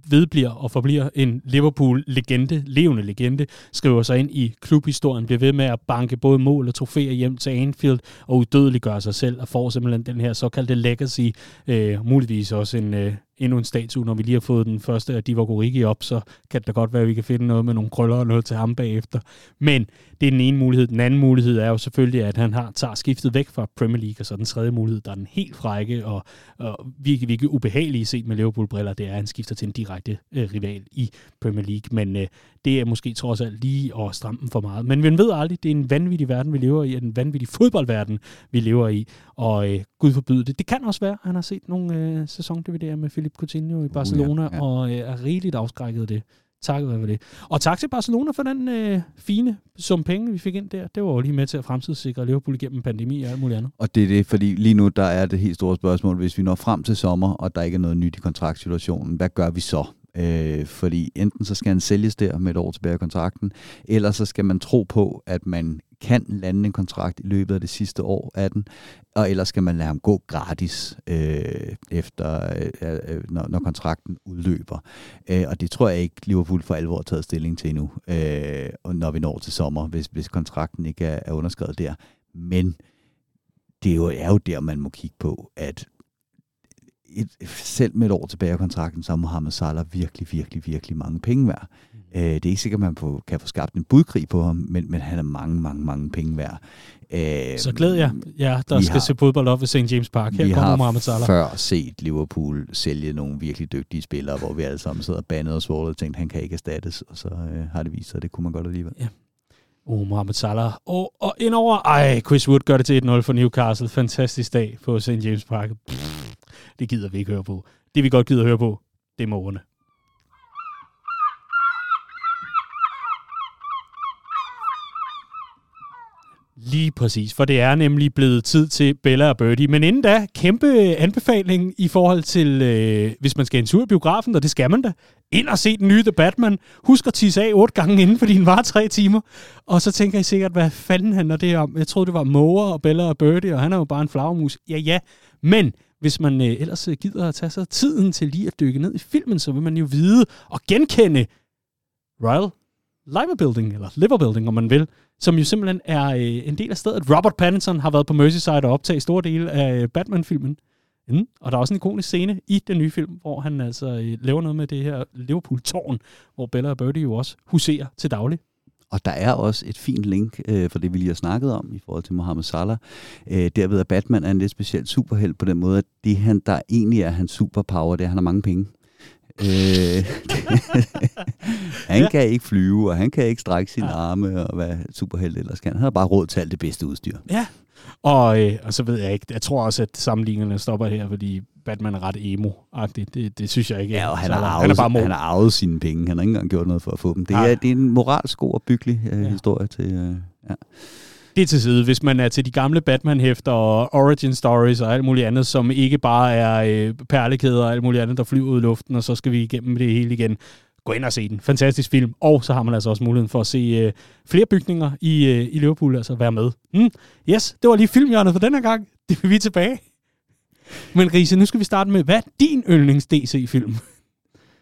vedbliver og forbliver en Liverpool-legende, levende legende, skriver sig ind i klubhistorien, bliver ved med at banke både mål og trofæer hjem til Anfield og udødeliggøre sig selv og får simpelthen den her såkaldte legacy, øh, muligvis også en, øh, endnu en statue, når vi lige har fået den første af Divock Origi op, så kan det da godt være, at vi kan finde noget med nogle krøller og noget til ham bagefter. Men det er den ene mulighed. Den anden mulighed er jo selvfølgelig, at han har tager skiftet væk fra Premier League, og så den tredje mulighed, der er den helt frække og, og virkelig, virkelig ubehagelige set med Liverpool-briller, det er, at han skifter til en direkte øh, rival i Premier League. Men øh, det er måske trods alt lige at stramme for meget. Men man ved aldrig, det er en vanvittig verden, vi lever i, en vanvittig fodboldverden, vi lever i, og øh, Gud forbyde det. Det kan også være, at han har set nogle øh, sæson-DVD'er med Philip Coutinho i Barcelona, uh, ja, ja. og øh, er rigeligt afskrækket af det. Tak for det. Og tak til Barcelona for den øh, fine sum penge, vi fik ind der. Det var jo lige med til at fremtidssikre Liverpool igennem pandemi og alt muligt andet. Og det er det, fordi lige nu der er det helt store spørgsmål, hvis vi når frem til sommer, og der ikke er noget nyt i kontraktsituationen, hvad gør vi så? Øh, fordi enten så skal han sælges der med et år tilbage af kontrakten, eller så skal man tro på, at man kan lande en kontrakt i løbet af det sidste år af den, og ellers skal man lade ham gå gratis, øh, efter, øh, øh, øh når, når kontrakten udløber. Øh, og det tror jeg ikke, Liverpool for alvor har taget stilling til endnu, øh, når vi når til sommer, hvis, hvis kontrakten ikke er, er underskrevet der. Men det er jo, er jo der, man må kigge på, at et, selv med et år tilbage af kontrakten, så har Mohamed Salah virkelig, virkelig, virkelig mange penge værd. Øh, det er ikke sikkert, at man på, kan få skabt en budkrig på ham, men, men han er mange, mange, mange penge værd. Øh, så glæder jeg ja, der skal har, se fodbold op ved St. James Park. Her vi kommer Mohamed Salah. før set Liverpool sælge nogle virkelig dygtige spillere, hvor vi alle sammen sidder og bandede og svåret og tænkte, han kan ikke erstattes, og så øh, har det vist sig, at det kunne man godt alligevel. Ja. Oh, Mohamed Salah. Og, og indover, ej, Chris Wood gør det til 1-0 for Newcastle. Fantastisk dag på St. James Park. Pff, det gider vi ikke høre på. Det vi godt gider høre på, det er morgerne. Lige præcis, for det er nemlig blevet tid til Bella og Birdie. Men inden da, kæmpe anbefaling i forhold til, øh, hvis man skal en tur i biografen, og det skal man da, ind og se den nye The Batman. Husk at tisse af otte gange inden, fordi den var tre timer. Og så tænker I sikkert, hvad fanden handler det om? Jeg troede, det var Moa og Bella og Birdie, og han er jo bare en flagermus. Ja, ja, men hvis man øh, ellers øh, gider at tage sig tiden til lige at dykke ned i filmen, så vil man jo vide og genkende Royal Liver Building, eller Liver Building, om man vil, som jo simpelthen er øh, en del af stedet. Robert Pattinson har været på Merseyside og optaget store dele af øh, Batman-filmen. Mm. Og der er også en ikonisk scene i den nye film, hvor han altså øh, laver noget med det her Liverpool-tårn, hvor Bella og Birdie jo også huserer til daglig. Og der er også et fint link øh, for det, vi lige har snakket om i forhold til Mohammed Salah. Øh, derved at Batman er en lidt speciel superheld på den måde, at det, han, der egentlig er hans superpower, det er, at han har mange penge. Øh, han ja. kan ikke flyve, og han kan ikke strække sine ja. arme, og hvad superheld ellers kan. Han har bare råd til alt det bedste udstyr. Ja, og, øh, og så ved jeg ikke, jeg tror også, at sammenligningerne stopper her, fordi Batman er ret emo-agtig. Det, det synes jeg ikke. Ja, og han, har arvet, han, er bare han har arvet sine penge. Han har ikke engang gjort noget for at få dem. Det er, det er en moralsk god og byggelig øh, ja. historie til... Øh, ja. Det til side, hvis man er til de gamle Batman-hæfter og origin stories og alt muligt andet, som ikke bare er øh, perlekæder og alt muligt andet, der flyver ud i luften, og så skal vi igennem det hele igen. Gå ind og se den. Fantastisk film. Og så har man altså også muligheden for at se øh, flere bygninger i, øh, i Liverpool, altså være med. Mm. Yes, det var lige filmhjørnet for den her gang. Det vil vi tilbage. Men Riese, nu skal vi starte med, hvad er din yndlings-DC-film?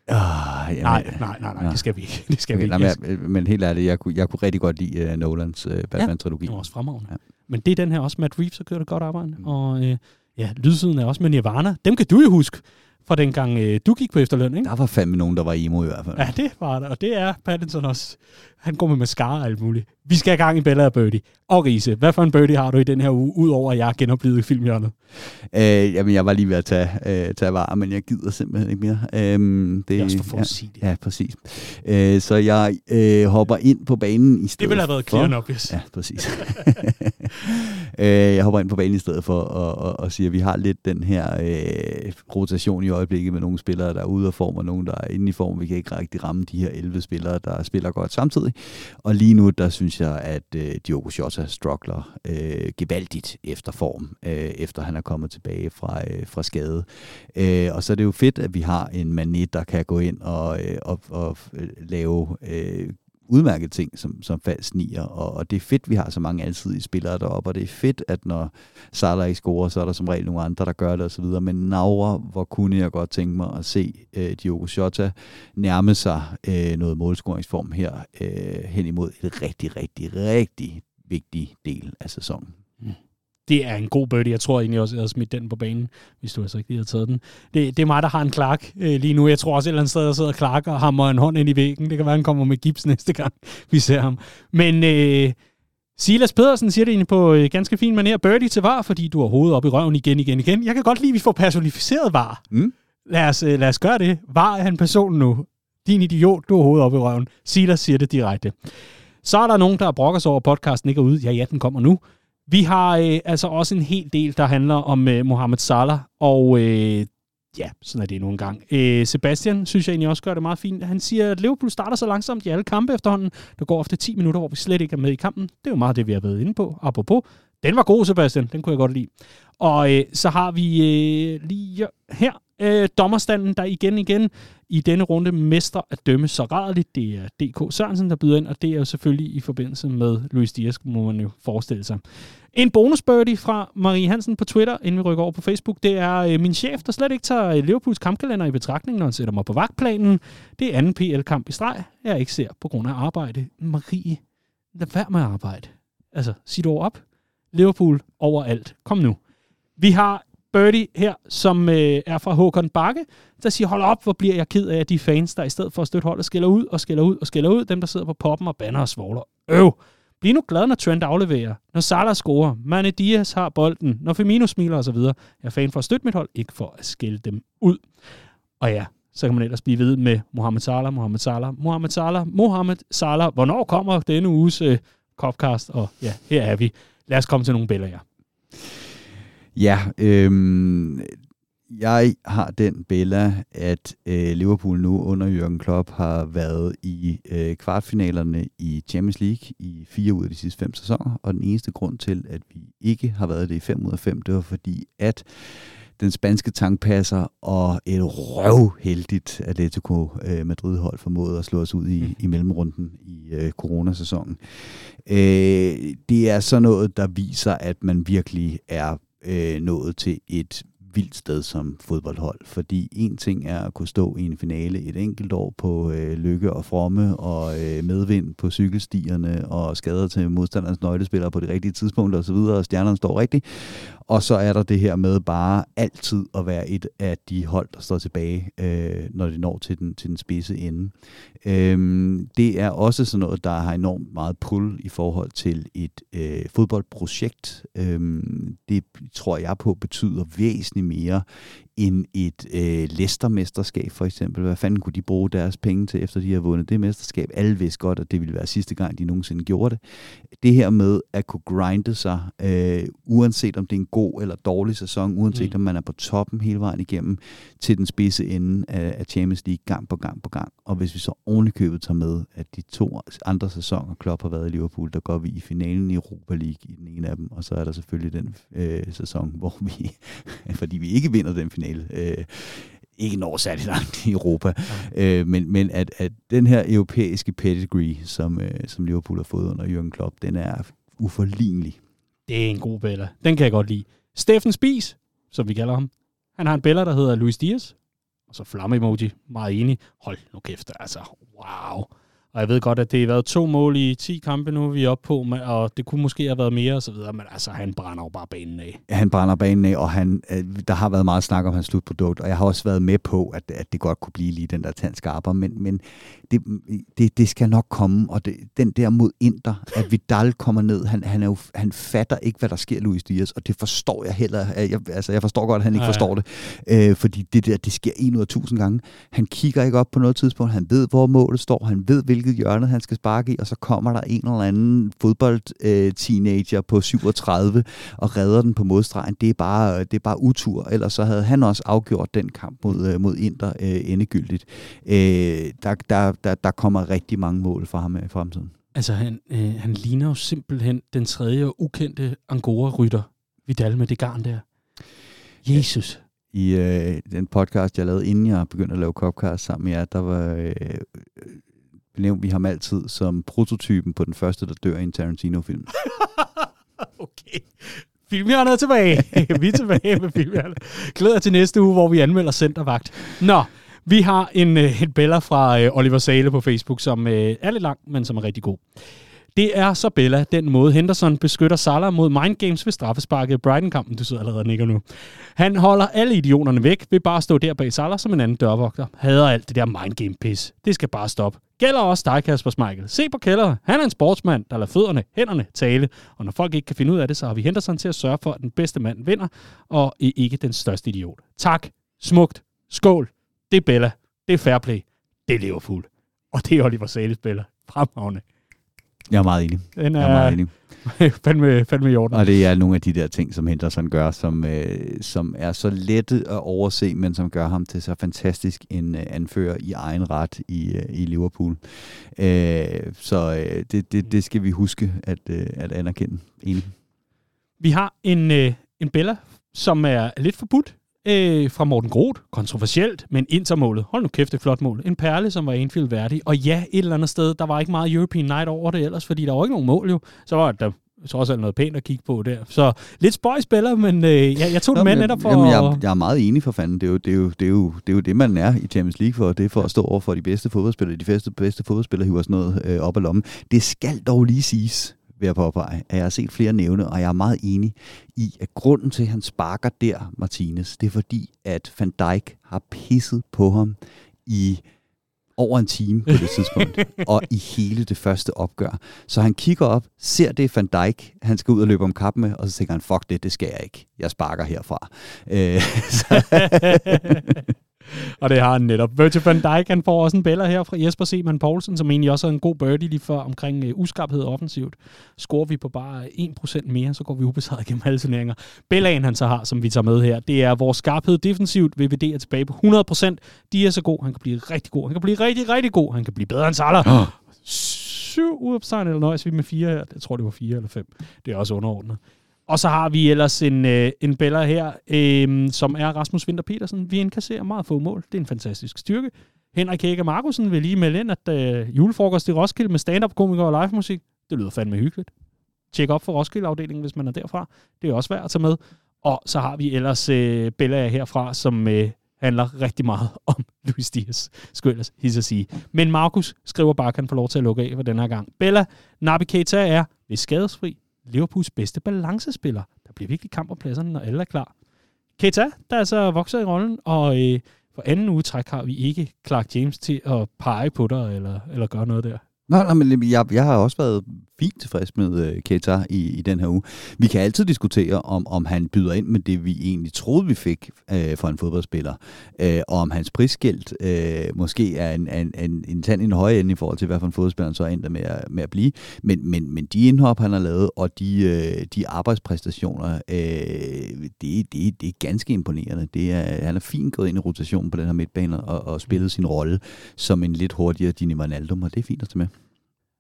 Jamen, nej, nej, nej, nej, det skal vi ikke. Det skal okay, vi ikke. Nej, men, men helt ærligt, jeg kunne, jeg kunne rigtig godt lide uh, Nolans uh, Batman-trilogi. Ja, det var også fremragende. Ja. Men det er den her også, Matt Reeves har gjort et godt arbejde. Mm. Og uh, ja, lydsiden er også med Nirvana. Dem kan du jo huske fra dengang øh, du gik på efterløn, ikke? Der var fandme nogen, der var emo i hvert fald. Ja, det var der, og det er Pattinson også. Han går med mascara og alt muligt. Vi skal i gang i Bella og Birdie. Og Riese, hvad for en Birdie har du i den her uge, udover at jeg er genoplevet i filmhjørnet? Øh, jamen, jeg var lige ved at tage, øh, tage var, men jeg gider simpelthen ikke mere. Øh, det, er også for ja, det. Ja, præcis. Øh, så jeg øh, hopper ind på banen i stedet Det ville have været clear nok, yes. Ja, præcis. øh, jeg hopper ind på banen i stedet for at, og, og sige, at vi har lidt den her øh, rotation i øjeblikket med nogle spillere, der er ude af form, og nogle, der er inde i form. Vi kan ikke rigtig ramme de her 11 spillere, der spiller godt samtidig. Og lige nu, der synes jeg, at øh, Diogo Jota struggler øh, gevaldigt efter form, øh, efter han er kommet tilbage fra, øh, fra skade. Øh, og så er det jo fedt, at vi har en Mané, der kan gå ind og, øh, og, og øh, lave øh, udmærket ting som, som falsk nier, og, og det er fedt, vi har så mange alsidige spillere deroppe, og det er fedt, at når Salah ikke scorer, så er der som regel nogle andre, der gør det osv., men Navra, hvor kunne jeg godt tænke mig at se øh, Diogo Jota nærme sig øh, noget målscoringsform her øh, hen imod et rigtig, rigtig, rigtig vigtig del af sæsonen. Mm det er en god birdie. Jeg tror egentlig også, at jeg har smidt den på banen, hvis du altså ikke lige har taget den. Det, det er mig, der har en Clark øh, lige nu. Jeg tror også et eller andet sted, der sidder Clark og hammer en hånd ind i væggen. Det kan være, han kommer med gips næste gang, vi ser ham. Men øh, Silas Pedersen siger det egentlig på øh, ganske fin manér. Birdie til var, fordi du har hovedet op i røven igen, igen, igen. Jeg kan godt lide, at vi får personificeret var. Mm. Lad, os, øh, lad os gøre det. Var er han person nu? Din idiot, du har hovedet op i røven. Silas siger det direkte. Så er der nogen, der brokker sig over, at podcasten ikke er ude. Ja, ja, den kommer nu. Vi har øh, altså også en hel del, der handler om øh, Mohamed Salah, og øh, ja, sådan er det nu gang. Øh, Sebastian synes jeg egentlig også gør det meget fint. Han siger, at Liverpool starter så langsomt i alle kampe efterhånden. Der går ofte 10 minutter, hvor vi slet ikke er med i kampen. Det er jo meget det, vi har været inde på. Apropos, den var god, Sebastian. Den kunne jeg godt lide. Og øh, så har vi øh, lige her øh, dommerstanden, der igen igen i denne runde mester at dømme så rædeligt. Det er DK Sørensen, der byder ind, og det er jo selvfølgelig i forbindelse med Luis Dias, må man jo forestille sig. En bonusbirdie fra Marie Hansen på Twitter, inden vi rykker over på Facebook, det er øh, min chef, der slet ikke tager øh, Liverpools kampkalender i betragtning, når han sætter mig på vagtplanen. Det er anden PL-kamp i streg, jeg ikke ser på grund af arbejde. Marie, lad være med at arbejde. Altså, sig det op. Liverpool overalt. Kom nu. Vi har birdie her, som øh, er fra Håkon Bakke, der siger, hold op, hvor bliver jeg ked af, de fans, der i stedet for at støtte holdet, skiller ud og skiller ud og skiller ud, dem, der sidder på poppen og banner og svogler. Øv! Bliv nu glad, når Trent afleverer, når Salah scorer, Mane Diaz har bolden, når Firmino smiler osv. Jeg er fan for at støtte mit hold, ikke for at skælde dem ud. Og ja, så kan man ellers blive ved med Mohamed Salah, Mohamed Salah, Mohamed Salah, Mohamed Salah. Hvornår kommer denne uges øh, Copcast? Og ja, her er vi. Lad os komme til nogle billeder, ja. Ja, øhm, jeg har den bella, at øh, Liverpool nu under Jürgen Klopp har været i øh, kvartfinalerne i Champions League i fire ud af de sidste fem sæsoner, og den eneste grund til, at vi ikke har været det i fem ud af fem, det var fordi, at den spanske tankpasser og et røvheldigt Atletico øh, Madrid-hold formåede at slå os ud i, mm. i mellemrunden i øh, coronasæsonen. Øh, det er så noget, der viser, at man virkelig er øh, nået til et vildt sted som fodboldhold, fordi en ting er at kunne stå i en finale et enkelt år på øh, lykke og fromme og øh, medvind på cykelstierne og skader til modstanderens nøglespillere på det rigtige tidspunkt osv., og stjernerne står rigtigt. Og så er der det her med bare altid at være et af de hold, der står tilbage, øh, når det når til den, til den spidse ende. Øhm, det er også sådan noget, der har enormt meget pull i forhold til et øh, fodboldprojekt. Øhm, det tror jeg på betyder væsentligt mere end et øh, Leicester-mesterskab for eksempel. Hvad fanden kunne de bruge deres penge til, efter de har vundet det mesterskab? Alle vidste godt, at det ville være sidste gang, de nogensinde gjorde det. Det her med at kunne grinde sig, øh, uanset om det er en god eller dårlig sæson, uanset mm. om man er på toppen hele vejen igennem, til den spidse ende af, af Champions League gang på gang på gang. Og hvis vi så ovenikøbet tager med, at de to andre sæsoner, Klopp har været i Liverpool, der går vi i finalen i Europa League i den ene af dem, og så er der selvfølgelig den øh, sæson, hvor vi, fordi vi ikke vinder den finale, øh, ikke når særlig langt i Europa, ja. øh, men, men at, at den her europæiske pedigree, som, øh, som Liverpool har fået under Jürgen Klopp, den er uforlignelig. Det er en god bæller. Den kan jeg godt lide. Steffen Spies, som vi kalder ham, han har en bæller, der hedder Luis Diaz, og så flamme emoji, meget enig. Hold nu kæft, altså, wow. Og jeg ved godt, at det har været to mål i 10 kampe nu, vi er oppe på, og det kunne måske have været mere og så videre, men altså, han brænder jo bare banen af. Han brænder banen af, og han, øh, der har været meget snak om hans slutprodukt, og jeg har også været med på, at, at det godt kunne blive lige den der tandskarper, men, men det, det, det skal nok komme, og det, den der mod Inter, at Vidal kommer ned, han, han, er jo, han fatter ikke, hvad der sker, Luis Diaz, og det forstår jeg heller, jeg, altså jeg forstår godt, at han ikke ja, ja. forstår det, øh, fordi det der, det sker en ud af tusind gange. Han kigger ikke op på noget tidspunkt, han ved, hvor målet står, han ved, hvilket hjørne han skal sparke i, og så kommer der en eller anden fodbold-teenager øh, på 37 og redder den på modstregen. Det er bare, det er bare utur, ellers så havde han også afgjort den kamp mod, øh, mod Inter øh, endegyldigt. Øh, der, der, der, der kommer rigtig mange mål fra ham i fremtiden. Altså, han, øh, han ligner jo simpelthen den tredje ukendte Angora-rytter, Vidal med det garn der. Jesus. I øh, den podcast, jeg lavede, inden jeg begyndte at lave Copcast sammen med jer, der var øh, benævnte vi ham altid som prototypen på den første, der dør i en Tarantino-film. okay. Filmhjørnet er tilbage. vi er tilbage med filmhjørnet. Glæder til næste uge, hvor vi anmelder Centervagt. Nå, vi har en, øh, en bella fra øh, Oliver Sale på Facebook, som øh, er lidt lang, men som er rigtig god. Det er så Bella, den måde Henderson beskytter Salah mod mind games ved straffesparket i Brighton-kampen. Du sidder allerede og nikker nu. Han holder alle idioterne væk ved bare at stå der bag Salah som en anden dørvogter. Hader alt det der mind game pis. Det skal bare stoppe. Gælder også dig, Kasper Schmeichel. Se på Keller. Han er en sportsmand, der lader fødderne, hænderne tale. Og når folk ikke kan finde ud af det, så har vi Henderson til at sørge for, at den bedste mand vinder, og ikke den største idiot. Tak. Smukt. Skål. Det er Bella. Det er fair play. Det er Liverpool. Og det er Oliver Sales Bella. Fremragende. Jeg er meget enig. Den er, jeg er meget enig. fandme, fandme i orden. Og det er nogle af de der ting, som Henderson gør, som, øh, som er så lette at overse, men som gør ham til så fantastisk en øh, anfører i egen ret i, øh, i Liverpool. Øh, så øh, det, det, det skal vi huske at, øh, at anerkende. Enig. Vi har en, øh, en Bella, som er lidt forbudt øh, fra Morten Groth. Kontroversielt, men intermålet. Hold nu kæft, et flot mål. En perle, som var Anfield værdig. Og ja, et eller andet sted, der var ikke meget European Night over det ellers, fordi der var ikke nogen mål jo. Så var der trods alt noget pænt at kigge på der. Så lidt spøj spiller, men øh, jeg, jeg tog det med netop for... Jamen, jeg, jeg er meget enig for fanden. Det er, jo, det, er jo, det, er jo, det er jo det, man er i Champions League for. Det er for at stå over for de bedste fodboldspillere. De bedste, bedste fodboldspillere hiver sådan noget øh, op ad lommen. Det skal dog lige siges, vil jeg påpege, at jeg har set flere nævne, og jeg er meget enig i, at grunden til, at han sparker der, Martinez, det er fordi, at Van Dijk har pisset på ham i over en time på det tidspunkt, og i hele det første opgør. Så han kigger op, ser det Van Dijk, han skal ud og løbe om kappen med, og så tænker han, fuck det, det skal jeg ikke. Jeg sparker herfra. Øh, og det har han netop. Virgil van Dijk, han får også en bæller her fra Jesper Seman Poulsen, som egentlig også er en god birdie lige før omkring uh, uskarphed offensivt. Scorer vi på bare 1% mere, så går vi ubesejret gennem alle turneringer. Bellagen han så har, som vi tager med her, det er vores skarphed defensivt. VVD er tilbage på 100%. De er så god. Han kan blive rigtig god. Han kan blive rigtig, rigtig god. Han kan blive bedre end Salah. Oh. Syv uopstegnet, eller nøjes vi med fire her. Jeg tror, det var fire eller fem. Det er også underordnet. Og så har vi ellers en, øh, en beller her, øh, som er Rasmus Winter Petersen. Vi indkasserer meget få mål. Det er en fantastisk styrke. Henrik Hække Markusen vil lige melde ind, at øh, julefrokost i Roskilde med stand-up-komikere og live-musik, det lyder fandme hyggeligt. Tjek op for Roskilde-afdelingen, hvis man er derfra. Det er også værd at tage med. Og så har vi ellers øh, Bella herfra, som øh, handler rigtig meget om Luis Dias, skulle ellers hisse at sige. Men Markus skriver bare, at han får lov til at lukke af for den her gang. Bella, Nabi Keita er, hvis skadesfri, Liverpools bedste balancespiller. Der bliver virkelig kamp om pladserne, når alle er klar. Keita, der altså er så vokset i rollen, og øh, for anden uge træk har vi ikke Clark James til at pege på dig, eller, eller gøre noget der. Nej, nej, men jeg, jeg har også været fint tilfreds med øh, Keita i, i den her uge. Vi kan altid diskutere, om, om han byder ind med det, vi egentlig troede, vi fik øh, for en fodboldspiller. øh, og om hans prisgæld øh, måske er en, en, en, en tand i en høj ende i forhold til, hvad for en fodboldspiller så er med at, med at blive. Men, men, men de indhop, han har lavet, og de, øh, de arbejdspræstationer, øh, det, det, det er ganske imponerende. Det er, han er fint gået ind i rotationen på den her midtbane og, og spillet sin rolle som en lidt hurtigere Dini Wijnaldum, og det er fint at tage med.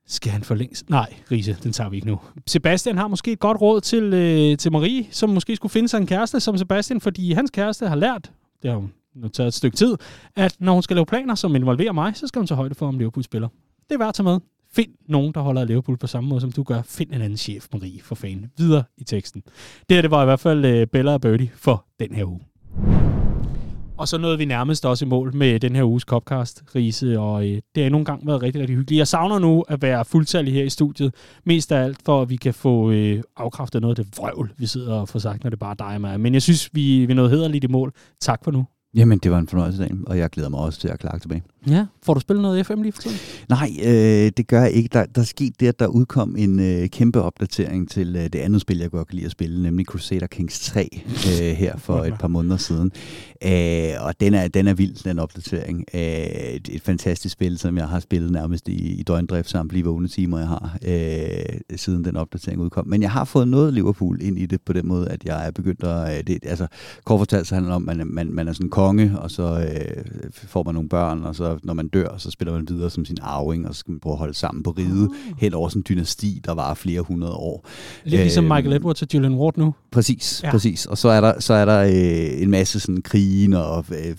Skal han forlænges? Nej, Riese, den tager vi ikke nu. Sebastian har måske et godt råd til, øh, til Marie, som måske skulle finde sig en kæreste som Sebastian, fordi hans kæreste har lært, det har hun nu taget et stykke tid, at når hun skal lave planer, som involverer mig, så skal hun tage højde for, om Liverpool spiller. Det er værd at tage med. Find nogen, der holder af Liverpool på samme måde, som du gør. Find en anden chef, Marie, for fanden. Videre i teksten. Det her, det var i hvert fald øh, Bella og Birdie for den her uge. Og så nåede vi nærmest også i mål med den her uges Copcast, Riese, og øh, det har nogle gange været rigtig, rigtig hyggeligt. Jeg savner nu at være fuldtallig her i studiet, mest af alt for, at vi kan få øh, afkræftet noget af det vrøvl, vi sidder og får sagt, når det bare er dig og mig. Men jeg synes, vi, vi nåede hederligt i mål. Tak for nu. Jamen, det var en fornøjelse, og jeg glæder mig også til at klare tilbage. Ja, får du spillet noget FM lige for tiden? Nej, øh, det gør jeg ikke. Der, der skete det, at der udkom en øh, kæmpe opdatering til øh, det andet spil, jeg godt kan lide at spille, nemlig Crusader Kings 3 øh, her for et par måneder siden. Øh, og den er, den er vild, den opdatering. Øh, et, et fantastisk spil, som jeg har spillet nærmest i, i døgndrift samtlige vågne timer, jeg har, øh, siden den opdatering udkom. Men jeg har fået noget Liverpool ind i det på den måde, at jeg er begyndt at... Øh, det, altså, kort fortalt så handler om, at man, man, man er sådan en konge, og så øh, får man nogle børn, og så når man dør, så spiller man videre som sin arving, og så skal man prøve at holde sammen på riget, oh. hen over sådan en dynasti, der var flere hundrede år. Lidt ligesom øh, Michael Edwards og Julian Ward nu. Præcis, ja. præcis. Og så er der, så er der øh, en masse sådan krigen, og øh,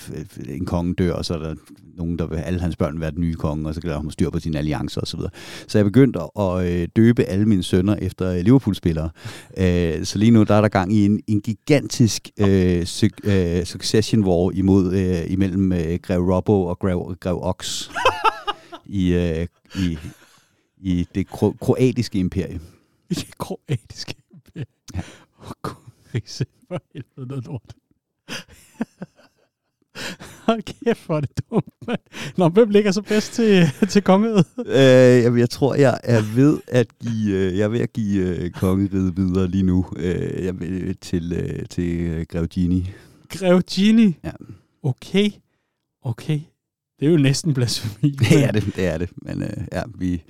en konge dør, og så er der nogen, der vil alle hans børn være den nye konge, og så kan der styr på sine alliancer osv. Så, så jeg begyndte at øh, døbe alle mine sønner efter øh, Liverpool-spillere. Øh, så lige nu der er der gang i en, en gigantisk øh, su- øh, succession war imod, øh, imellem øh, Grev Robbo og Grev, Grev Ox i, øh, i, I det kro- kroatiske imperie. I det kroatiske imperie. Ja. Åh, oh, gud. For helvede noget lort. Hold kæft, hvor er det dumt. Nå, hvem ligger så bedst til, til kongeriget? Øh, jeg tror, jeg er ved at give, øh, jeg er ved at give øh, kongeriget videre lige nu. Øh, jeg til, øh, til øh, Grev Gini. Grev Gini? Ja. Okay. Okay. Det er jo næsten blasfemi. Det er det, det er det. Men øh, ja, vi,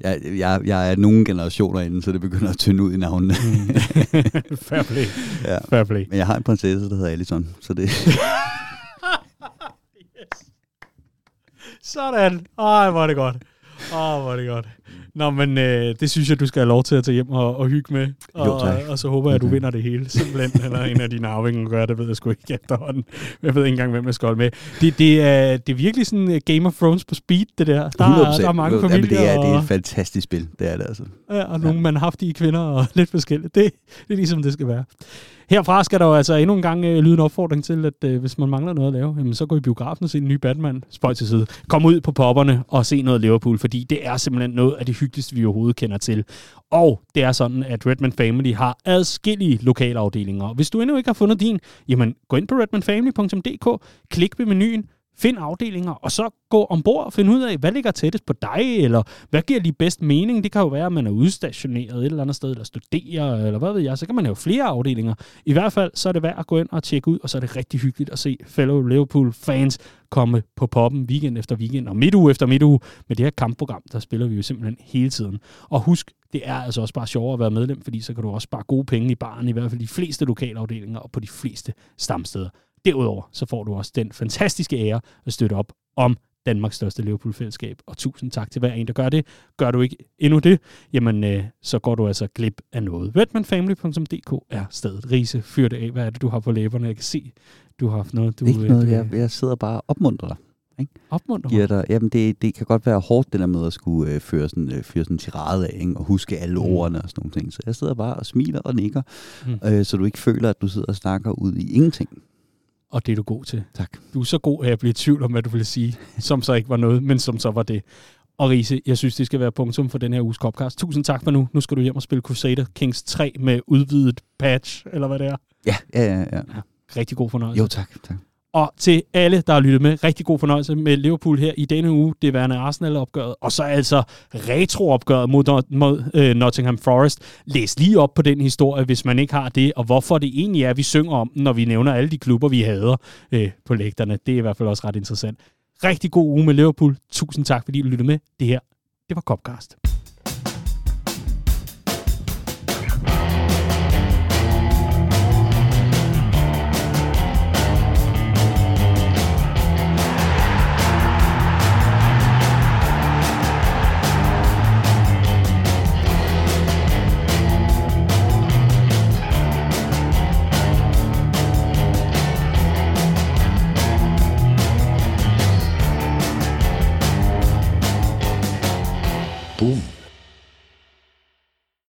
jeg, jeg, jeg er nogle generationer inden, så det begynder at tynde ud i navnene. Mm. Fair play. Ja. Fair play. Men jeg har en prinsesse, der hedder Alison, så det... yes. Sådan. Ej, hvor er det godt. Åh, hvor er det godt. Nå, men øh, det synes jeg, du skal have lov til at tage hjem og, og hygge med. Og, jo, tak. og så håber jeg, at du vinder det hele, simpelthen. eller en af dine arvinger gør det, ved jeg sgu ikke efterhånden. Jeg ved ikke engang, hvem jeg skal holde med. Det, det, er, det er virkelig sådan øh, Game of Thrones på speed, det der. Der, 100%. Er, der er mange familier. Ja, det, er, det er et fantastisk spil, det er det altså. Ja, og nogle ja. mandhaftige kvinder og lidt forskelligt. Det, det er ligesom, det skal være. Herfra skal der jo altså endnu en gang øh, lyde en opfordring til, at øh, hvis man mangler noget at lave, jamen, så gå i biografen og se en ny Batman. Spøj til side. Kom ud på popperne og se noget Liverpool, fordi det er simpelthen noget af det hyggeligste, vi overhovedet kender til. Og det er sådan, at Redman Family har adskillige lokale afdelinger. Hvis du endnu ikke har fundet din, jamen gå ind på redmanfamily.dk, klik på menuen, Find afdelinger, og så gå ombord og finde ud af, hvad ligger tættest på dig, eller hvad giver lige bedst mening. Det kan jo være, at man er udstationeret et eller andet sted, eller studerer, eller hvad ved jeg. Så kan man have flere afdelinger. I hvert fald, så er det værd at gå ind og tjekke ud, og så er det rigtig hyggeligt at se fellow Liverpool-fans komme på poppen weekend efter weekend, og midtuge efter midtuge. Med det her kampprogram, der spiller vi jo simpelthen hele tiden. Og husk, det er altså også bare sjovere at være medlem, fordi så kan du også spare gode penge i baren, i hvert fald de fleste lokalafdelinger og på de fleste stamsteder. Derudover så får du også den fantastiske ære at støtte op om Danmarks største Liverpool-fællesskab. Og tusind tak til hver en, der gør det. Gør du ikke endnu det, jamen øh, så går du altså glip af noget. Redmanfamily.dk er stedet. Riese, fyr det af. Hvad er det, du har på læberne? Jeg kan se, du har haft noget. Du, ikke noget, jeg, jeg sidder bare og opmuntrer dig. Ikke? Opmuntrer Giver dig, jamen det, det kan godt være hårdt, det der med at skulle øh, føre, sådan, øh, føre sådan en tirade af, ikke? og huske alle mm. ordene og sådan nogle ting. Så jeg sidder bare og smiler og nikker, mm. øh, så du ikke føler, at du sidder og snakker ud i ingenting og det er du god til. Tak. Du er så god, at jeg bliver i tvivl om, hvad du ville sige, som så ikke var noget, men som så var det. Og Riese, jeg synes, det skal være punktum for den her uges Copcast. Tusind tak for nu. Nu skal du hjem og spille Crusader Kings 3 med udvidet patch, eller hvad det er. Ja, ja, ja. ja. ja rigtig god fornøjelse. Jo, tak. tak. Og til alle, der har lyttet med, rigtig god fornøjelse med Liverpool her i denne uge. Det værende Arsenal-opgøret, og så altså retro-opgøret mod, mod øh, Nottingham Forest. Læs lige op på den historie, hvis man ikke har det, og hvorfor det egentlig er, vi synger om når vi nævner alle de klubber, vi hader øh, på lægterne. Det er i hvert fald også ret interessant. Rigtig god uge med Liverpool. Tusind tak, fordi du lyttede med. Det her, det var Copcast.